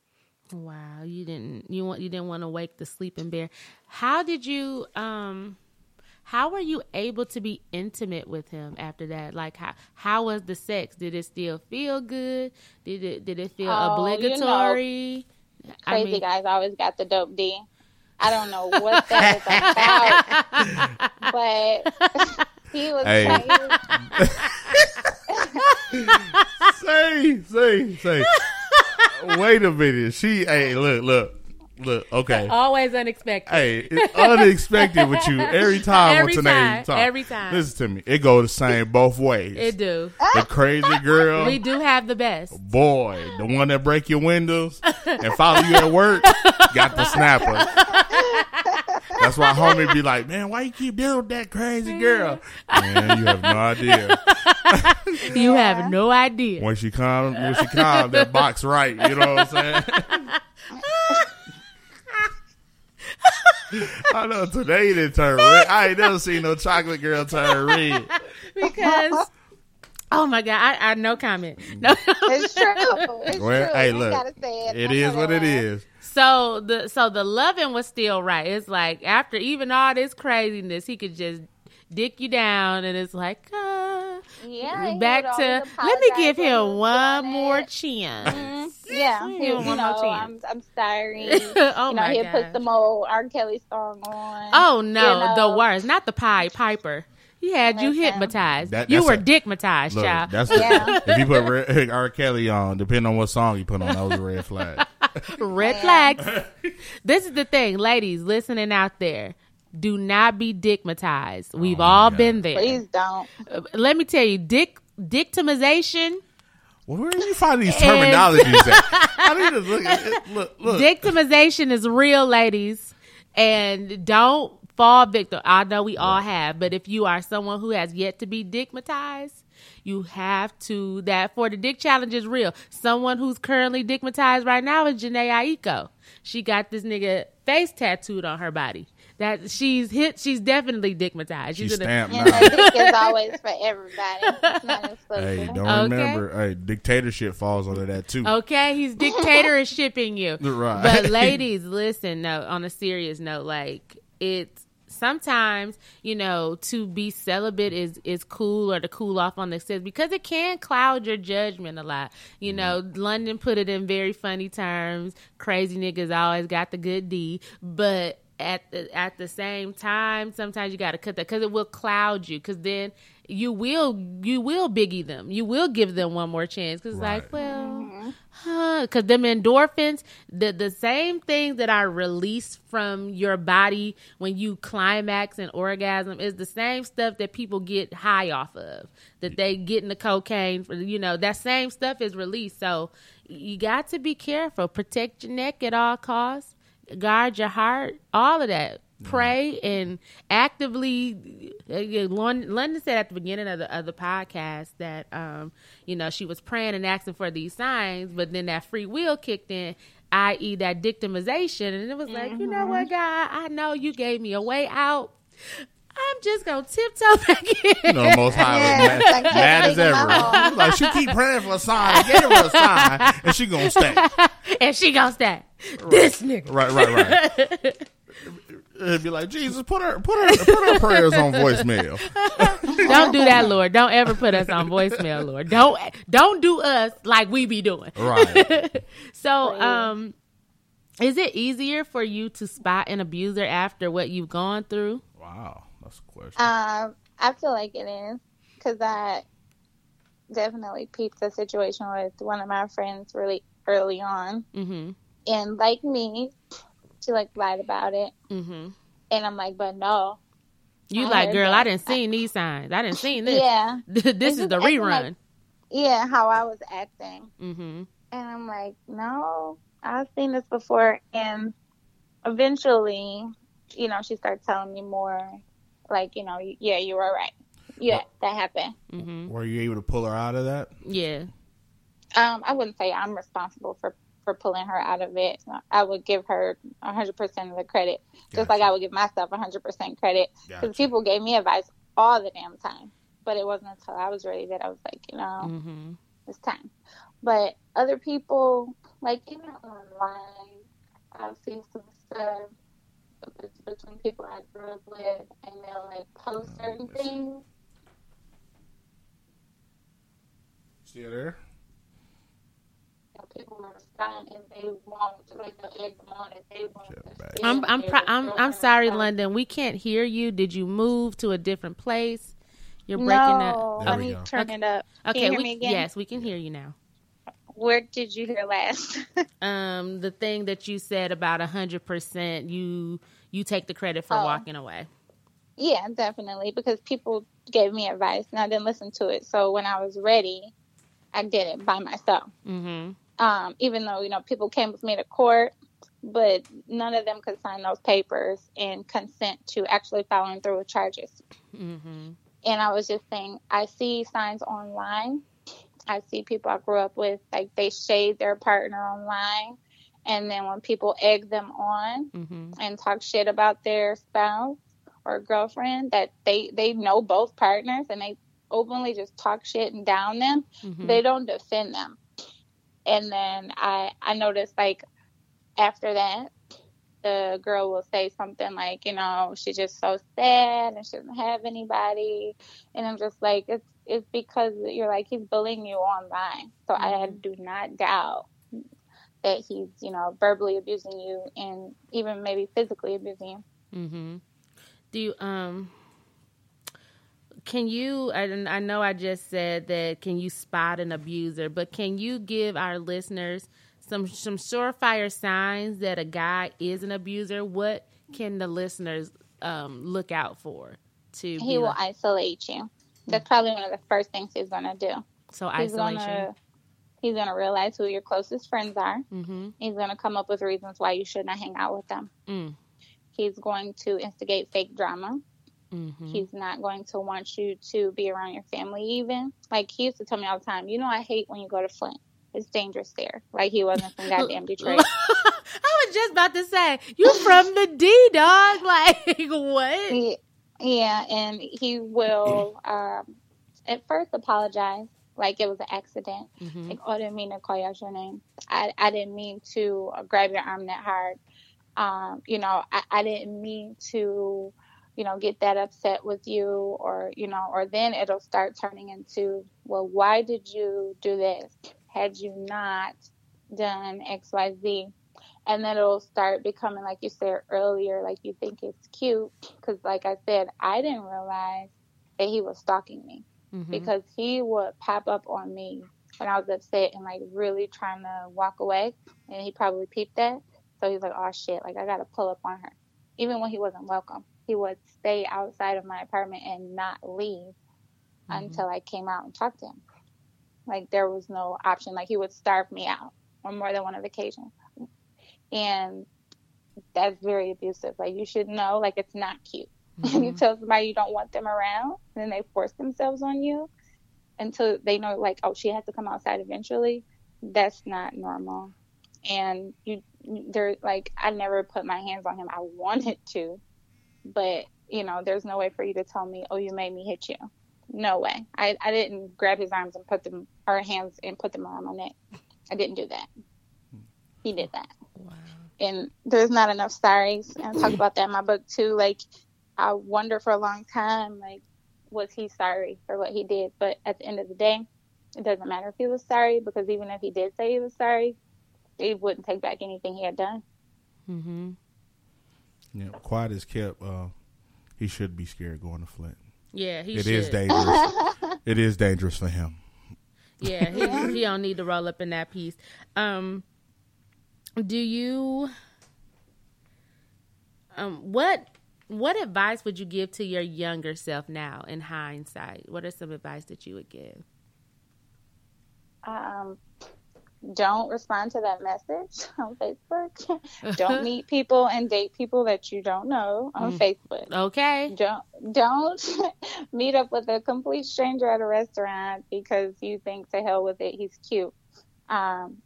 Wow, you didn't you want you didn't want to wake the sleeping bear. How did you um how were you able to be intimate with him after that? Like how how was the sex? Did it still feel good? Did it did it feel Oh, you know, obligatory? I Crazy mean- guys always got the dope D. I don't know what that is about, but he was Hey. crazy. say, say, say. Wait a minute. She, hey, look, look, look. Okay. Always unexpected. Hey, it's unexpected with you every time Every on today's time, talk. every time. Listen to me. It go the same both ways. It do. the crazy girl, We do have the best. boy, the one that break your windows and follow you at work, got the snapper. That's why homie be like, man, why you keep dealing with that crazy girl? Man, you have no idea. You have no idea. When she come, when she come, that box right. You know what I'm saying? I know today it turn red. I ain't never seen no chocolate girl turn red. because oh my god, I, I no comment. No. It's true. It's Well, true. hey, You look, gotta say it. It I is know what that it one. is. so the so the loving was still right. It's like after even all this craziness, he could just dick you down, and it's like uh, Yeah, back to let me give him one more it. chance. Mhm. Yeah, he, him you one more know, chance. I'm, I'm sorry. oh you know, my he'll put some old R. Kelly song on. Oh no, you know. the worst. Not the pie piper. He had you Listen. hypnotized. That- you were a- dickmatized, Look, child. that's Yeah. if you put Red, R. Kelly on, depending on what song you put on, that was a red flag. Red flags. this is the thing, ladies listening out there. Do not be dickmatized. We've Oh, all my been there. Please don't. Uh, Let me tell you, dick dictimization. Well, where do you find these terminologies at? I need to look at it. Look, look. Victimization is real, ladies, and don't fall victim. I know we all have, but if you are someone who has yet to be digmatized, you have to. That for the dick challenge is real. Someone who's currently digmatized right now is Jhené Aiko. She got this nigga face tattooed on her body. That she's hit. She's definitely digmatized. She's in a- stamped And now. the dick is always for everybody. It's not exclusive. Hey, don't Okay. remember. Hey, dictatorship falls under that too. Okay, he's dictator is shipping you. Right. But ladies, listen, no, on a serious note, like it's sometimes, you know, to be celibate is is cool or to cool off on the sex because it can cloud your judgment a lot. You mm-hmm. know, London put it in very funny terms. Crazy niggas always got the good D, but at the at the same time, sometimes you got to cut that because it will cloud you. Because then you will you will biggie them. You will give them one more chance. Because like, Right. well, mm-hmm. huh? Because them endorphins, the the same things that are released from your body when you climax and orgasm is the same stuff that people get high off of. That they get in the cocaine. For, you know, that same stuff is released. So you got to be careful. Protect your neck at all costs guard your heart, all of that. Pray and actively. London said at the beginning of the of the podcast that um, you know she was praying and asking for these signs, but then that free will kicked in, i.e., that victimization, and it was like, you know what, God, I know you gave me a way out. I'm just gonna tiptoe back in. You know, most high Yeah, was like mad, mad as ever. like she keep praying for a sign. I gave her a sign, and she gonna stay. and she gonna stay. This nigga. Right, right, right. It'd be like Jesus, put her, put her, put her prayers on voicemail. Don't do that, Lord. Don't ever put us on voicemail, Lord. Don't don't do us like we be doing. Right. So, um, is it easier for you to spot an abuser after what you've gone through? Wow, that's a question. Um, I feel like it is because I definitely peeped the situation with one of my friends really early on, Mm-hmm. and like me, she like lied about it, Mm-hmm. and I'm like, but no, You I like, girl, that. I didn't see these signs. I didn't see this. yeah, this It's is just the rerun. like- yeah, how I was acting, mm-hmm. and I'm like, no, I've seen this before, and eventually, you know, she started telling me more, like, you know, yeah, you were right, yeah, that happened. Mm-hmm. Were you able to pull her out of that? Yeah. Um, I wouldn't say I'm responsible for for pulling her out of it. I would give her 100% of the credit, just like I would give myself 100% credit. Because Gotcha. people gave me advice all the damn time, but it wasn't until I was ready that I was like, you know, Mm-hmm. it's time. But other people, like even online, I've seen some stuff between people I grew up with, and they'll like post oh, certain things. Still there? you know, people will respond and they want like the egg them on if they want to back. stay I'm I'm pro- I'm I'm sorry. London. We can't hear you. Did you move to a different place? You're breaking no, up. There let we me go. turn it up. Can Okay, you hear we, me again? yes, we can hear you now. Where did you hear last? Um, the thing that you said about a hundred percent, you you take the credit for Oh. walking away. yeah, definitely, because people gave me advice and I didn't listen to it. So when I was ready, I did it by myself. Mm-hmm. Um, even though you know people came with me to court, but none of them could sign those papers and consent to actually following through with charges. Mm-hmm. and I was just saying, I see signs online. I see people I grew up with, like they shade their partner online. And then when people egg them on Mm-hmm. and talk shit about their spouse or girlfriend, that they, they know both partners and they openly just talk shit and down them, Mm-hmm. they don't defend them. And then I, I noticed like after that, the girl will say something like, you know, she's just so sad and she doesn't have anybody. And I'm just like, it's it's because you're like he's bullying you online. So I do not doubt that he's, you know, verbally abusing you and even maybe physically abusing you. Mm-hmm. Do you um can you and I know I just said that can you spot an abuser, but can you give our listeners some some surefire signs that a guy is an abuser? What can the listeners um look out for to He be will like- isolate you. That's probably one of the first things he's gonna do. So He's isolation. gonna he's gonna realize who your closest friends are. Mm-hmm. He's gonna come up with reasons why you should not hang out with them. Mm. He's going to instigate fake drama. Mm-hmm. He's not going to want you to be around your family even. Like he used to tell me all the time, you know I hate when you go to Flint. It's dangerous there. Like he wasn't from goddamn Detroit. I was just about to say, you from the D, dog. Like, what? Yeah, and he will um, at first apologize, like it was an accident. Mhm. Like, oh, I didn't mean to call you out your name. I, I didn't mean to grab your arm that hard. Um, you know, I, I didn't mean to, you know, get that upset with you, or you know, or then it'll start turning into, well, why did you do this? Had you not done X, Y, Z? And then it'll start becoming like you said earlier like you think it's cute because like i said i didn't realize that he was stalking me Mhm. because he would pop up on me when i was upset and like really trying to walk away and he probably peeped that. So he's like oh shit like i gotta pull up on her. Even when he wasn't welcome he would stay outside of my apartment and not leave until i came out and talked to him. Like there was no option. Like he would starve me out on more than one occasion and that's very abusive. Like you should know, like it's not cute. When you mm-hmm. tell somebody you don't want them around, and then they force themselves on you until they know, like, oh, she has to come outside eventually. That's not normal. And you, there, like, I never put my hands on him. I wanted to, but you know, there's no way for you to tell me, oh, you made me hit you. No way. I, I didn't grab his arms and put them, or hands and put them around my neck. I didn't do that. He did that. And there's not enough stories. And I talk about that in my book too. Like, I wonder for a long time, like, was he sorry for what he did? But at the end of the day, it doesn't matter if he was sorry because even if he did say he was sorry, he wouldn't take back anything he had done. Mm-hmm. Yeah, quiet as kept. Uh, he should be scared going to Flint. Yeah, he It should. is dangerous. it is dangerous for him. Yeah, he, he don't need to roll up in that piece. Um, do you? Um, what what advice would you give to your younger self now in hindsight? What are some advice that you would give? Um, don't respond to that message on Facebook. don't meet people and date people that you don't know on Facebook. Okay. don't don't meet up with a complete stranger at a restaurant because you think to hell with it he's cute um,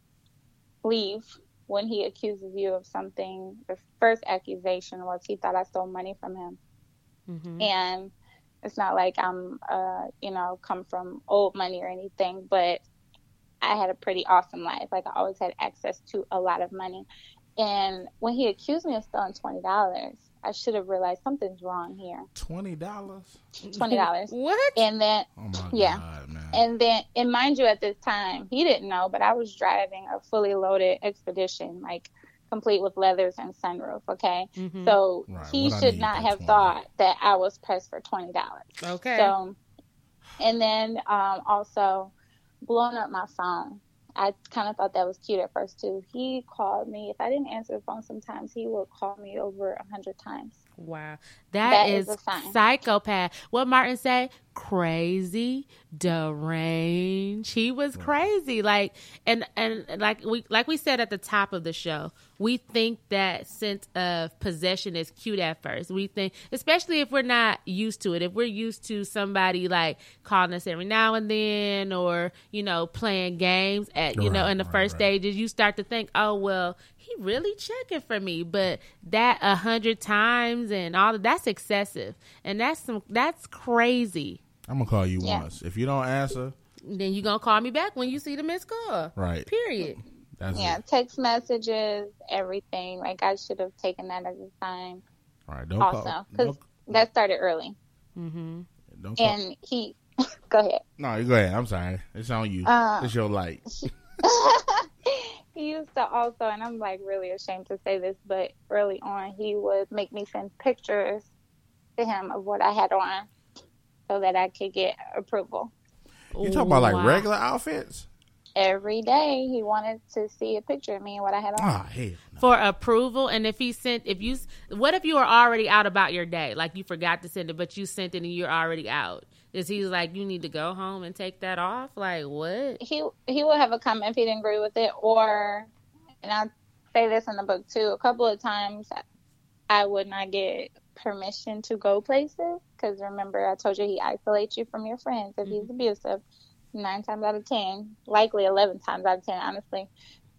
leave when he accuses you of something the first accusation was he thought i stole money from him. Mm-hmm. and it's not like i'm uh, you know come from old money or anything but i had a pretty awesome life. Like i always had access to a lot of money. And when he accused me of stealing $20 i should have realized something's wrong here Twenty dollars. twenty dollars. What? And then Oh my Yeah. god, man. and then and mind you at this time he didn't know, but I was driving a fully loaded expedition, like complete with leathers and sunroof, okay? Mhm. So Right, he what should not have 20. thought that I was pressed for twenty dollars. Okay. So and then um also blowing up my phone. I kind of thought that was cute at first too. He called me. If I didn't answer the phone, sometimes he would call me over a hundred times. Wow. That that is is, psychopath. What Martin say? Crazy, deranged. He was mm. crazy. Like and and like we like we said at the top of the show, we think that sense of possession is cute at first. We think especially if we're not used to it. If we're used to somebody like calling us every now and then or, you know, playing games at you know, in the right, first right. stages, you start to think, Oh well, he really checking for me. But that a hundred times and all that's excessive. And that's some that's crazy. I'm gonna call you Yeah. once. If you don't answer, Then you gonna call me back when you see the missed call. right? Period. That's Yeah, it. text messages, everything. Like I should have taken that as a sign. All right, don't also because that started early Mm-hmm. don't call. and he go ahead no, you go ahead. I'm sorry. It's on you. Uh, it's your light. he used to also and i'm like really ashamed to say this but early on he would make me send pictures to him of what i had on so that i could get approval You talk about like Wow. regular outfits? every day he wanted to see a picture of me and what i had on ah, hell no. for approval and if he sent if you what if you were already out about your day like you forgot to send it but you sent it and you're already out Is he like you need to go home and take that off? Like what? he he would have a comment if he didn't agree with it, or and I say this in the book too. A couple of times, I would not get permission to go places because remember I told you he isolates you from your friends if he's abusive. Nine times out of ten, likely eleven times out of ten, honestly.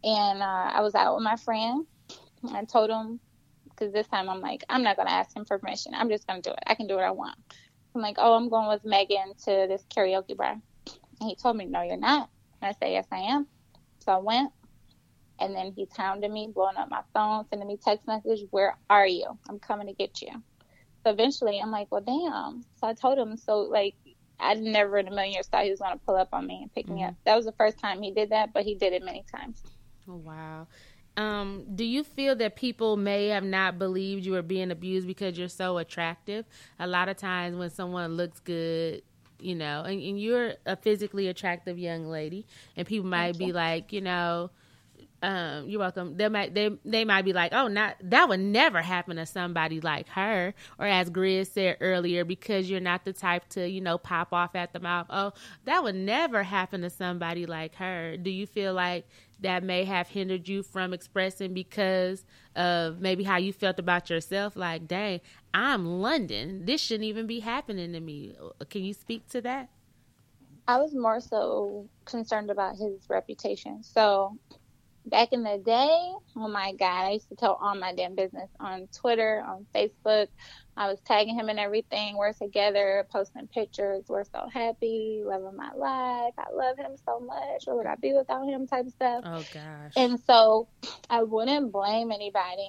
And uh, I was out with my friend. And I told him because this time I'm like I'm not gonna ask him for permission. I'm just gonna do it. I can do what I want. I'm like, oh, I'm going with Megan to this karaoke bar. And he told me, no, you're not. And I said, yes, I am. So I went. And then he's hounding me, blowing up my phone, sending me text message, where are you? I'm coming to get you. So eventually I'm like, well, damn. So I told him, so like, I never in a million years thought he was going to pull up on me and pick me mm-hmm. up. That was the first time he did that, but he did it many times. Oh, wow. Um, do you feel that people may have not believed you were being abused because you're so attractive? A lot of times when someone looks good, you know, and, and you're a physically attractive young lady, and people might be like, you know, um, you're welcome. They might they they might be like, oh, not that would never happen to somebody like her, or as Grizz said earlier, because you're not the type to you know pop off at the mouth. Oh, that would never happen to somebody like her. Do you feel like that may have hindered you from expressing because of maybe how you felt about yourself? Like, dang, I'm London. This shouldn't even be happening to me. Can you speak to that? I was more so concerned about his reputation. So back in the day, oh my God, I used to tell all my damn business on Twitter, on Facebook. I was tagging him and everything. We're together, posting pictures. We're so happy, loving my life. I love him so much. What would I be without him? Type of stuff. Oh gosh. And so I wouldn't blame anybody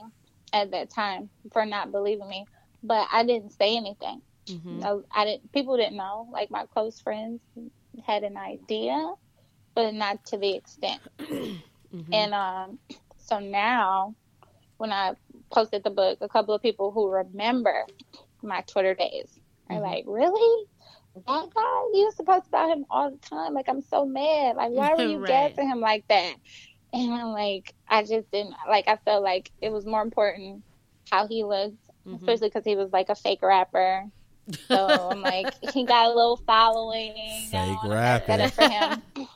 at that time for not believing me, but I didn't say anything. Mhm. I, I didn't. People didn't know. Like my close friends had an idea, but not to the extent. Mhm. And um, so now, when I posted the book, a couple of people who remember my Twitter days are Mhm. like, "Really? That guy? You used to post about him all the time. Like, I'm so mad. Like, why were you Right. gassing him like that?" And I'm like, I just didn't like. I felt like it was more important how he looked, Mhm. especially because he was like a fake rapper. So I'm like, he got a little following. you know, Fake and for him.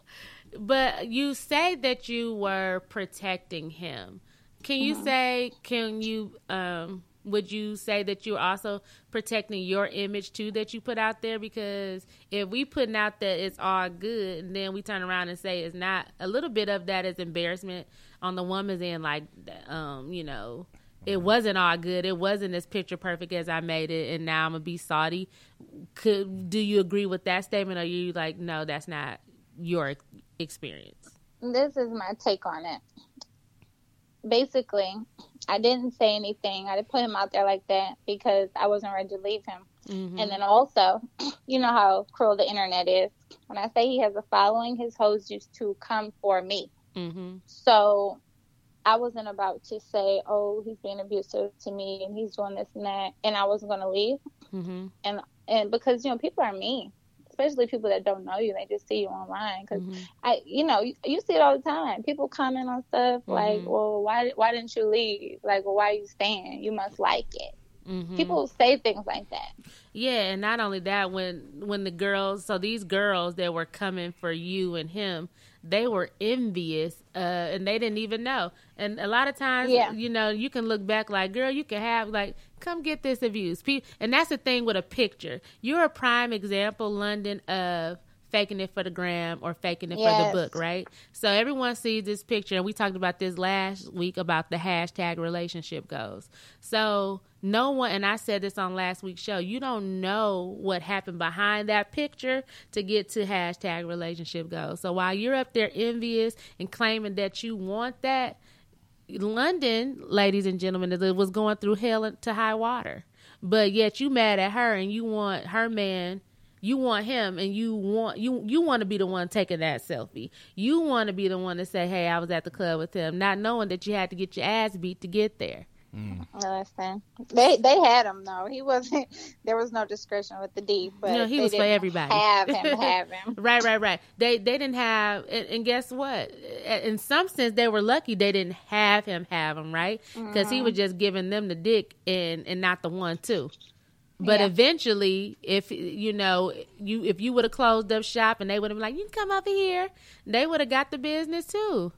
But you say that you were protecting him. Can you say? Can you? Um, would you say that you're also protecting your image too that you put out there? Because if we putting out that it's all good, and then we turn around and say it's not, a little bit of that is embarrassment on the woman's end. Like, um, you know, it wasn't all good. It wasn't as picture perfect as I made it, and now I'm gonna be salty. Could do you agree with that statement? Or are you like, no, that's not your experience? this is my take on it. Basically, I didn't say anything. I didn't put him out there like that because I wasn't ready to leave him. Mm-hmm. And then also, you know how cruel the internet is. When I say he has a following, his hoes used to come for me. Mm-hmm. So I wasn't about to say, oh, he's being abusive to me and he's doing this and that. And I wasn't going to leave. Mm-hmm. And because, you know, people are mean, especially people that don't know you. They just see you online. Because Mm-hmm. I, you know, you, you see it all the time. People comment on stuff like, Mhm. "Well, why why didn't you leave? Like, well, why are you staying? You must like it." Mm-hmm. People say things like that. Yeah, and not only that, when when the girls, so these girls that were coming for you and him, they were envious, uh, and they didn't even know. And a lot of times, Yeah. you know, you can look back like, girl, you can have like, come get this abuse. And that's the thing with a picture. You're a prime example, London, of faking it for the gram or faking it for the book, right? So everyone sees this picture, and we talked about this last week about the hashtag relationship goals. So no one, and I said this on last week's show, you don't know what happened behind that picture to get to hashtag relationship goals. So while you're up there envious and claiming that you want that, London, ladies and gentlemen, was going through hell to high water. But yet you mad at her and you want her man, you want him and you want you you want to be the one taking that selfie. You want to be the one to say, "Hey, I was at the club with him," not knowing that you had to get your ass beat to get there. Mm. Listen, they they had him though. He wasn't. There was no discretion with the D, but No, he was for everybody. Have him, have him. Right, right, right. They they didn't have, and, and guess what? In some sense, they were lucky they didn't have him have him, right? Because he was mm-hmm. just giving them the dick and and not the one too. But Yeah. eventually, if you know you if you would have closed up shop and they would have been like, "You can come over here," they would have got the business too.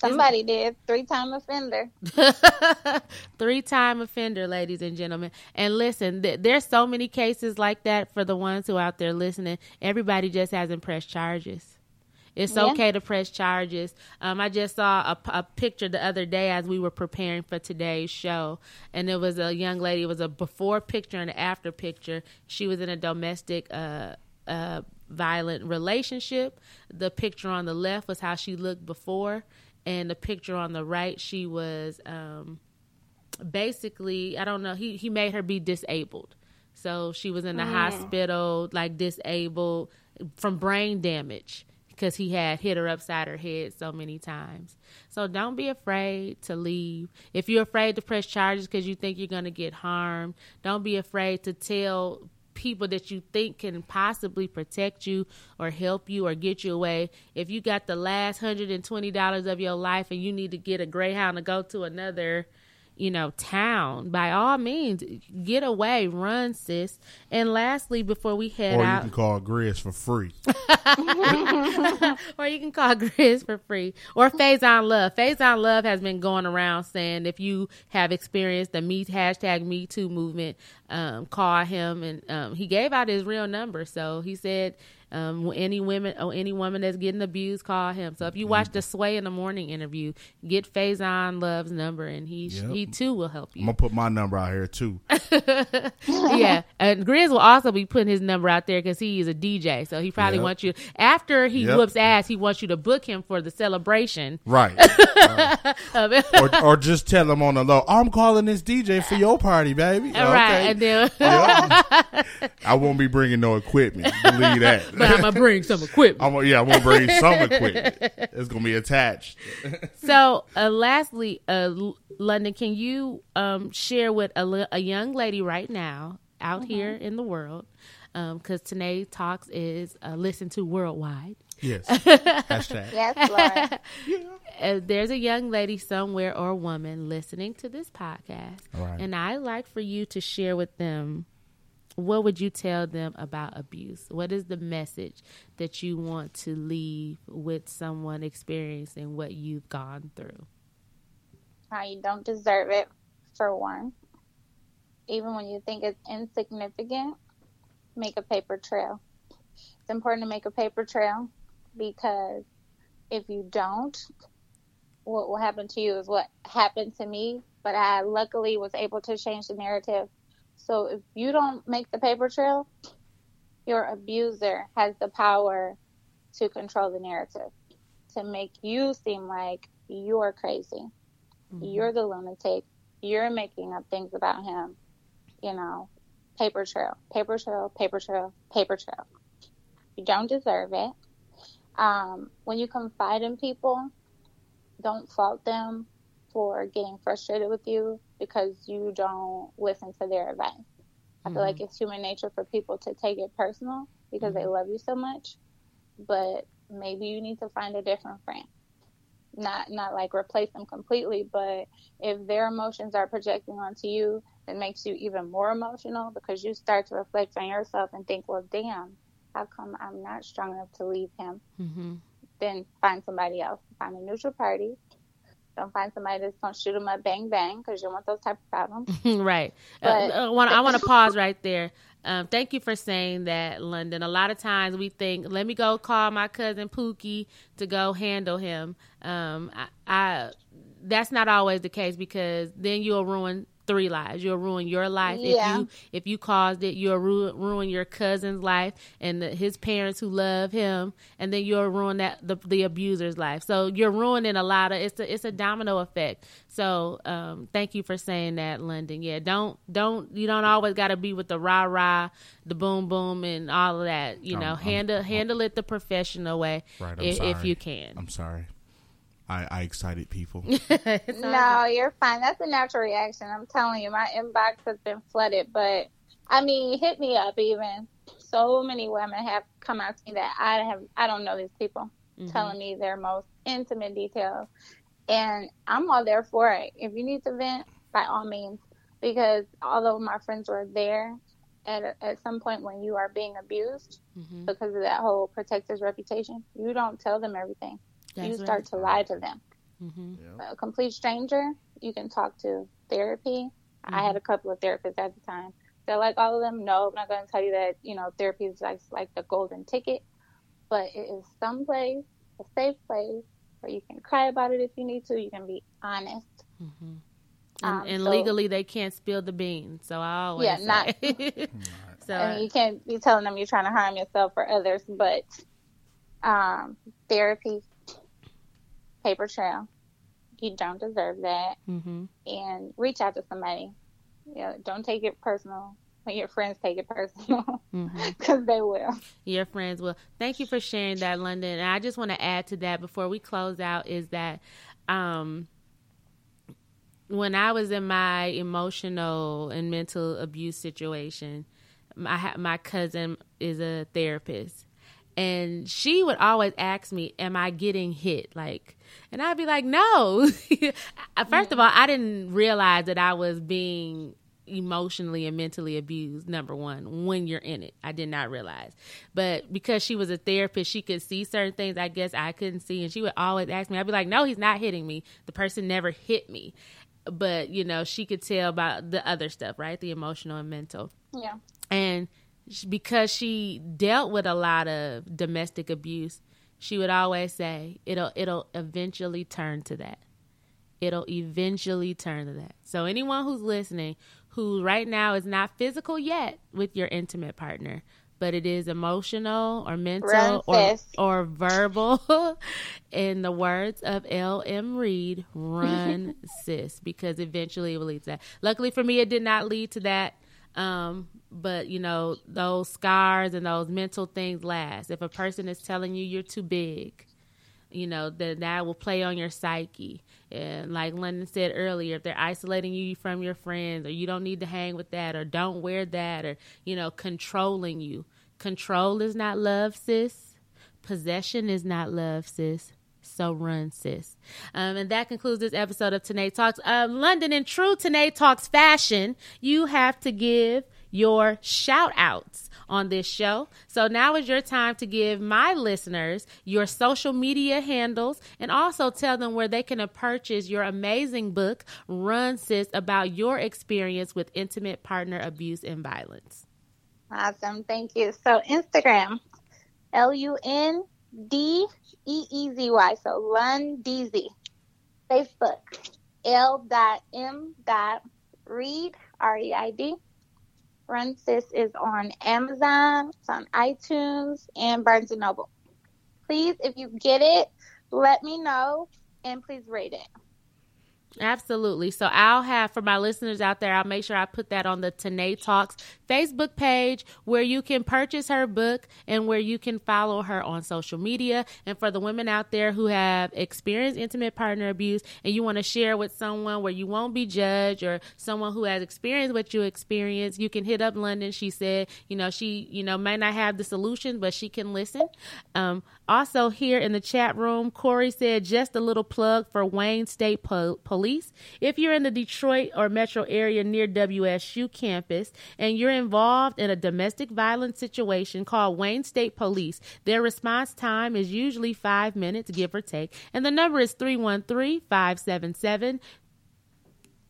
Somebody did three time offender. Three time offender, ladies and gentlemen. And listen, th- there's so many cases like that for the ones who out there listening. Everybody just hasn't pressed charges. It's Yeah. okay to press charges. Um, I just saw a, a picture the other day as we were preparing for today's show, and it was a young lady. It was a before picture and an after picture. She was in a domestic uh, uh, violent relationship. The picture on the left was how she looked before, and the picture on the right, she was um, basically I don't know. He he made her be disabled, so she was in the hospital like disabled from brain damage because he had hit her upside her head so many times. So don't be afraid to leave. If you're afraid to press charges because you think you're going to get harmed, don't be afraid to tell people that you think can possibly protect you or help you or get you away. If you got the last $120 of your life and you need to get a Greyhound to go to another you know, town, by all means, get away, run, sis. And lastly, before we head Or you out, can call Grizz for free. or you can call Grizz for free. Or Faison Love. Faison Love has been going around saying if you have experienced the me hashtag Me Too movement, um, call him. And um, he gave out his real number. So he said um, any women or any woman that's getting abused, call him. So if you watch the Sway in the Morning interview, get Faison Love's number, and he Yep. he too will help you. I'm gonna put my number out here too. yeah, and Grizz will also be putting his number out there because he is a DJ. So he probably Yep. wants you after he Yep. whoops ass. He wants you to book him for the celebration. Right. Or, or just tell him on the low, I'm calling this DJ for your party, baby. Right, Okay. and then. I won't be bringing no equipment. Believe that. But I'm gonna bring some equipment. I'm yeah, I'm gonna bring some equipment. It's gonna be attached. So, uh, lastly, uh, London, can you um, share with a, a young lady right now out here in the world? Because Tanae Talks is uh, listened to worldwide. Yes. Hashtag. Yes, Lord. uh, there's a young lady somewhere or woman listening to this podcast, Right. and I'd like for you to share with them what would you tell them about abuse? What is the message that you want to leave with someone experiencing what you've gone through? How you don't deserve it, for one. Even when you think it's insignificant, make a paper trail. It's important to make a paper trail because if you don't, what will happen to you is what happened to me. But I luckily was able to change the narrative. So if you don't make the paper trail, your abuser has the power to control the narrative, to make you seem like you're crazy you're the lunatic. You're making up things about him. You know, paper trail, paper trail, paper trail, paper trail. You don't deserve it. Um, when you confide in people, don't fault them for getting frustrated with you because you don't listen to their advice. I feel like it's human nature for people to take it personal because they love you so much, but maybe you need to find a different friend not not like replace them completely, but if their emotions are projecting onto you, it makes you even more emotional because you start to reflect on yourself and think, well, damn, how come I'm not strong enough to leave him? Mm-hmm. Then find somebody else, find a neutral party. Don't find somebody that's gonna shoot them up, bang bang, because you don't want those type of problems. right. But- uh, I want I want to pause right there. Um, thank you for saying that, London. A lot of times we think, let me go call my cousin Pookie to go handle him. Um, I, I that's not always the case because then you'll ruin three lives. You'll ruin your life Yeah. if you if you caused it. You'll ruin, ruin your cousin's life and the, his parents who love him, and then you'll ruin that the, the abuser's life. So you're ruining a lot of. It's a it's a domino effect. So um, thank you for saying that, London. Yeah, don't don't you don't always got to be with the rah rah, the boom boom, and all of that. You know, I'm- handle handle it the professional way Right. If, if you can. I'm sorry. I, I excited people. No, you're fine. That's a natural reaction. I'm telling you, my inbox has been flooded. But I mean, hit me up. Even so many women have come out to me that I have. I don't know these people telling me their most intimate details, and I'm all there for it. If you need to vent, by all means, because although my friends were there, at a, at some point when you are being abused Mm-hmm. because of that whole protector's reputation, you don't tell them everything. You start right. to lie to them. Mm-hmm. Yeah. A complete stranger, you can talk to therapy. I had a couple of therapists at the time. They're like all of them. No, I'm not going to tell you that. You know, therapy is like like the golden ticket, but it is someplace, a safe place where you can cry about it if you need to. You can be honest. Mm-hmm. And, Um, and so- legally, they can't spill the beans. So I always Yeah, not- say. so I mean, you can't be telling them you're trying to harm yourself or others, but um, therapy, paper trail, you don't deserve that, hmm and reach out to somebody. You know, don't take it personal when your friends take it personal, because they will. your friends will. Thank you for sharing that, London. And I just want to add to that before we close out is that um, when I was in my emotional and mental abuse situation, my my cousin is a therapist, and she would always ask me, "Am I getting hit?" Like, and I'd be like, "No." First of all, I didn't realize that I was being emotionally and mentally abused number one when you're in it. I did not realize. But because she was a therapist she could see certain things i guess i couldn't see. And she would always ask me i'd be like no he's not hitting me. The person never hit me. But you know she could tell about the other stuff right? The emotional and mental. Yeah. and because she dealt with a lot of domestic abuse she would always say it'll it'll eventually turn to that it'll eventually turn to that so anyone who's listening who right now is not physical yet with your intimate partner but it is emotional or mental Run, or, or verbal in the words of L.M. Reid, run sis, because eventually it will lead to that. Luckily for me, it did not lead to that. Um, but you know, those scars and those mental things last. If a person is telling you you're too big, you know, then that will play on your psyche. And like London said earlier, if they're isolating you from your friends or you don't need to hang with that or don't wear that or, you know, controlling you. Control is not love, sis. Possession is not love, sis. So run, sis. Um, and that concludes this episode of Tanae Talks. Um, London, in true Tanae Talks fashion, you have to give your shout outs on this show. So now is your time to give my listeners your social media handles and also tell them where they can purchase your amazing book, Run Sis, about your experience with intimate partner abuse and violence. Awesome. Thank you. So Instagram, L U N D E E Z Y. So Lun. Facebook, L dot M dot Reid R E I D. Run Sis is on Amazon, it's on iTunes, and Barnes and Noble. Please, if you get it, let me know and please rate it. Absolutely. So I'll have for my listeners out there, I'll make sure I put that on the Tanae Talks Facebook page where you can purchase her book and where you can follow her on social media. And for the women out there who have experienced intimate partner abuse and you want to share with someone where you won't be judged or someone who has experienced what you experienced, you can hit up London. She said, you know, she, you know, may not have the solution, but she can listen. Um, also here in the chat room, Corey said just a little plug for Wayne State po- Police. If you're in the Detroit or metro area near WSU campus and you're involved in a domestic violence situation, call Wayne State Police. Their response time is usually five minutes, give or take, and the number is 313 577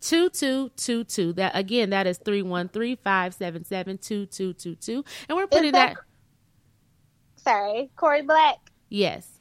2222. That again, that is 313-577-2222. And we're putting that- that Sorry, Corey Black. yes.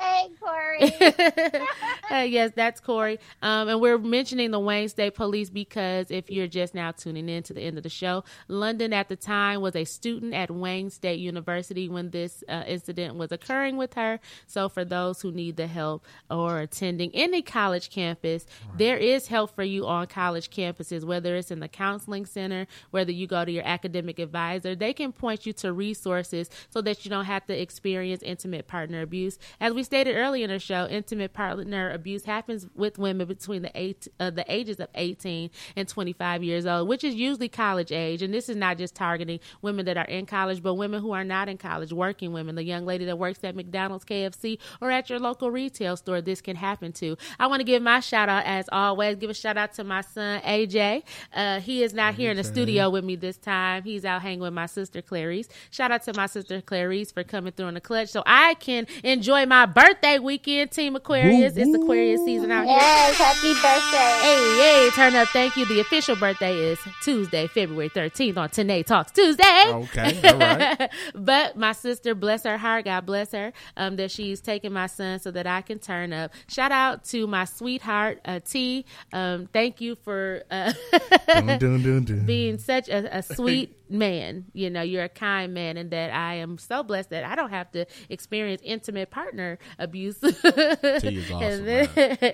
Hey, Corey. Yes, that's Corey. Um, and we're mentioning the Wayne State Police because if you're just now tuning in to the end of the show, London at the time was a student at Wayne State University when this uh, incident was occurring with her. So for those who need the help or attending any college campus, there is help for you on college campuses, whether it's in the counseling center, whether you go to your academic advisor, they can point you to resources so that you don't have to experience intimate partner abuse. As we stated earlier in the show, intimate partner abuse happens with women between the eight uh, the ages of 18 and 25 years old, which is usually college age. And this is not just targeting women that are in college, but women who are not in college, working women, the young lady that works at McDonald's, KFC, or at your local retail store. This can happen to. I want to give my shout out as always. Give a shout out to my son AJ. Uh, he is not here in the studio with me this time. He's out hanging with my sister Clarice. Shout out to my sister Clarice for coming through in the clutch, so I can enjoy my birthday weekend. Team Aquarius, it's Aquarius season out here. Yes, happy birthday. Hey, hey, turn up. Thank you. The official birthday is Tuesday, February 13th on Tanae Talks Tuesday. Okay, all right. but my sister, bless her heart, God bless her, um, that she's taking my son so that I can turn up. Shout out to my sweetheart, uh, T. Um, thank you for uh, Dun, dun, dun, dun. being such a, a sweet man. You know, you're a kind man, and that I am so blessed that I don't have to experience intimate partner abuse awesome, in this,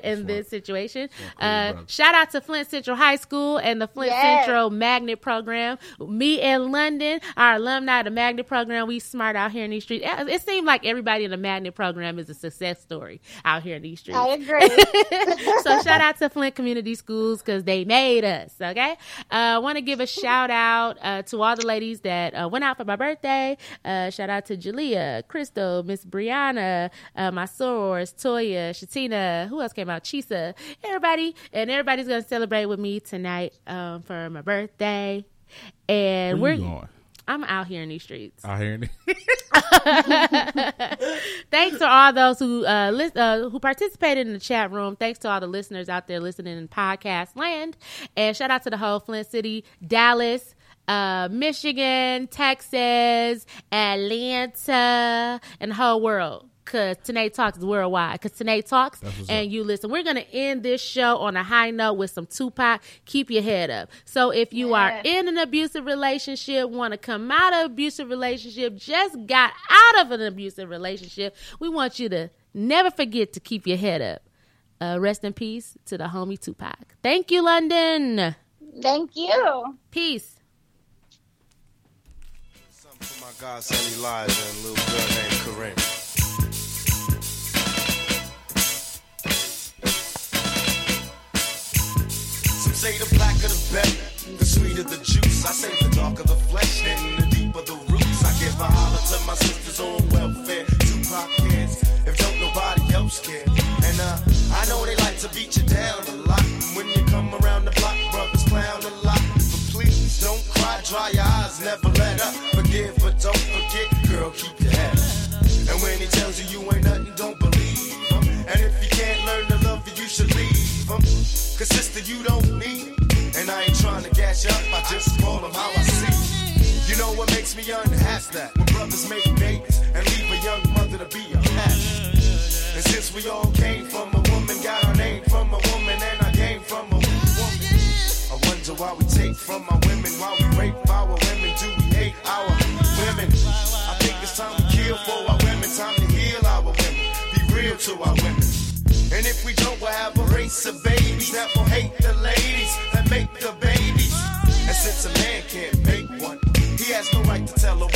in this situation. cool, Uh, shout out to Flint Central High School and the Flint Yes. Central Magnet Program. Me and London, our alumni of the Magnet Program, we smart out here in these streets. It it seems like everybody in the Magnet Program is a success story out here in these streets I agree. so shout out to Flint Community Schools because they made us. Okay, uh, I want to give a shout out uh, to all the ladies that uh, went out for my birthday. Uh, shout out to Jalea, Crystal, Miss Brianna, uh, my sorors, Toya, Shatina. Who else came out? Chisa. Everybody, and everybody's gonna celebrate with me tonight um, for my birthday. And Where we're you going? I'm out here in these streets. Out here. in- Thanks to all those who uh, lis- uh, who participated in the chat room. Thanks to all the listeners out there listening in podcast land, and shout out to the whole Flint City, Dallas. Uh, Michigan, Texas, Atlanta, and the whole world. Cause Tanae Talks worldwide. Cause Tanae Talks and up. you listen. We're gonna end this show on a high note with some Tupac. Keep your head up. So if you are in an abusive relationship, want to come out of abusive relationship, just got out of an abusive relationship, we want you to never forget to keep your head up. Uh, rest in peace to the homie Tupac. Thank you, London. Thank you. Peace. For my godson Elijah and a little girl named Corinne. Some say the blacker the better, the sweeter the juice. I say the darker the flesh, then the deeper the roots. I give a holler to my sisters on welfare. Tupac cares, if don't nobody else care. And uh, I know they like to beat you down a lot. When you come around the block, brothers clown a lot. But please don't cry, dry your eyes, never let up. Forgive, but don't forget, girl, keep your up. And when he tells you you ain't nothing, don't believe him. And if you can't learn to love you, you should leave him. Cause sister, you don't need him. And I ain't trying to gas you up, I just call him how I see. You know what makes me unhappy? That when brothers make babies and leave a young mother to be a unhappy. And since we all came from a woman, got our name from a woman, and I came from a woman. I wonder why we take from our women, why we rape our women, to our women. And if we don't, we'll have a race of babies that will hate the ladies that make the babies. And since a man can't make one, he has no right to tell a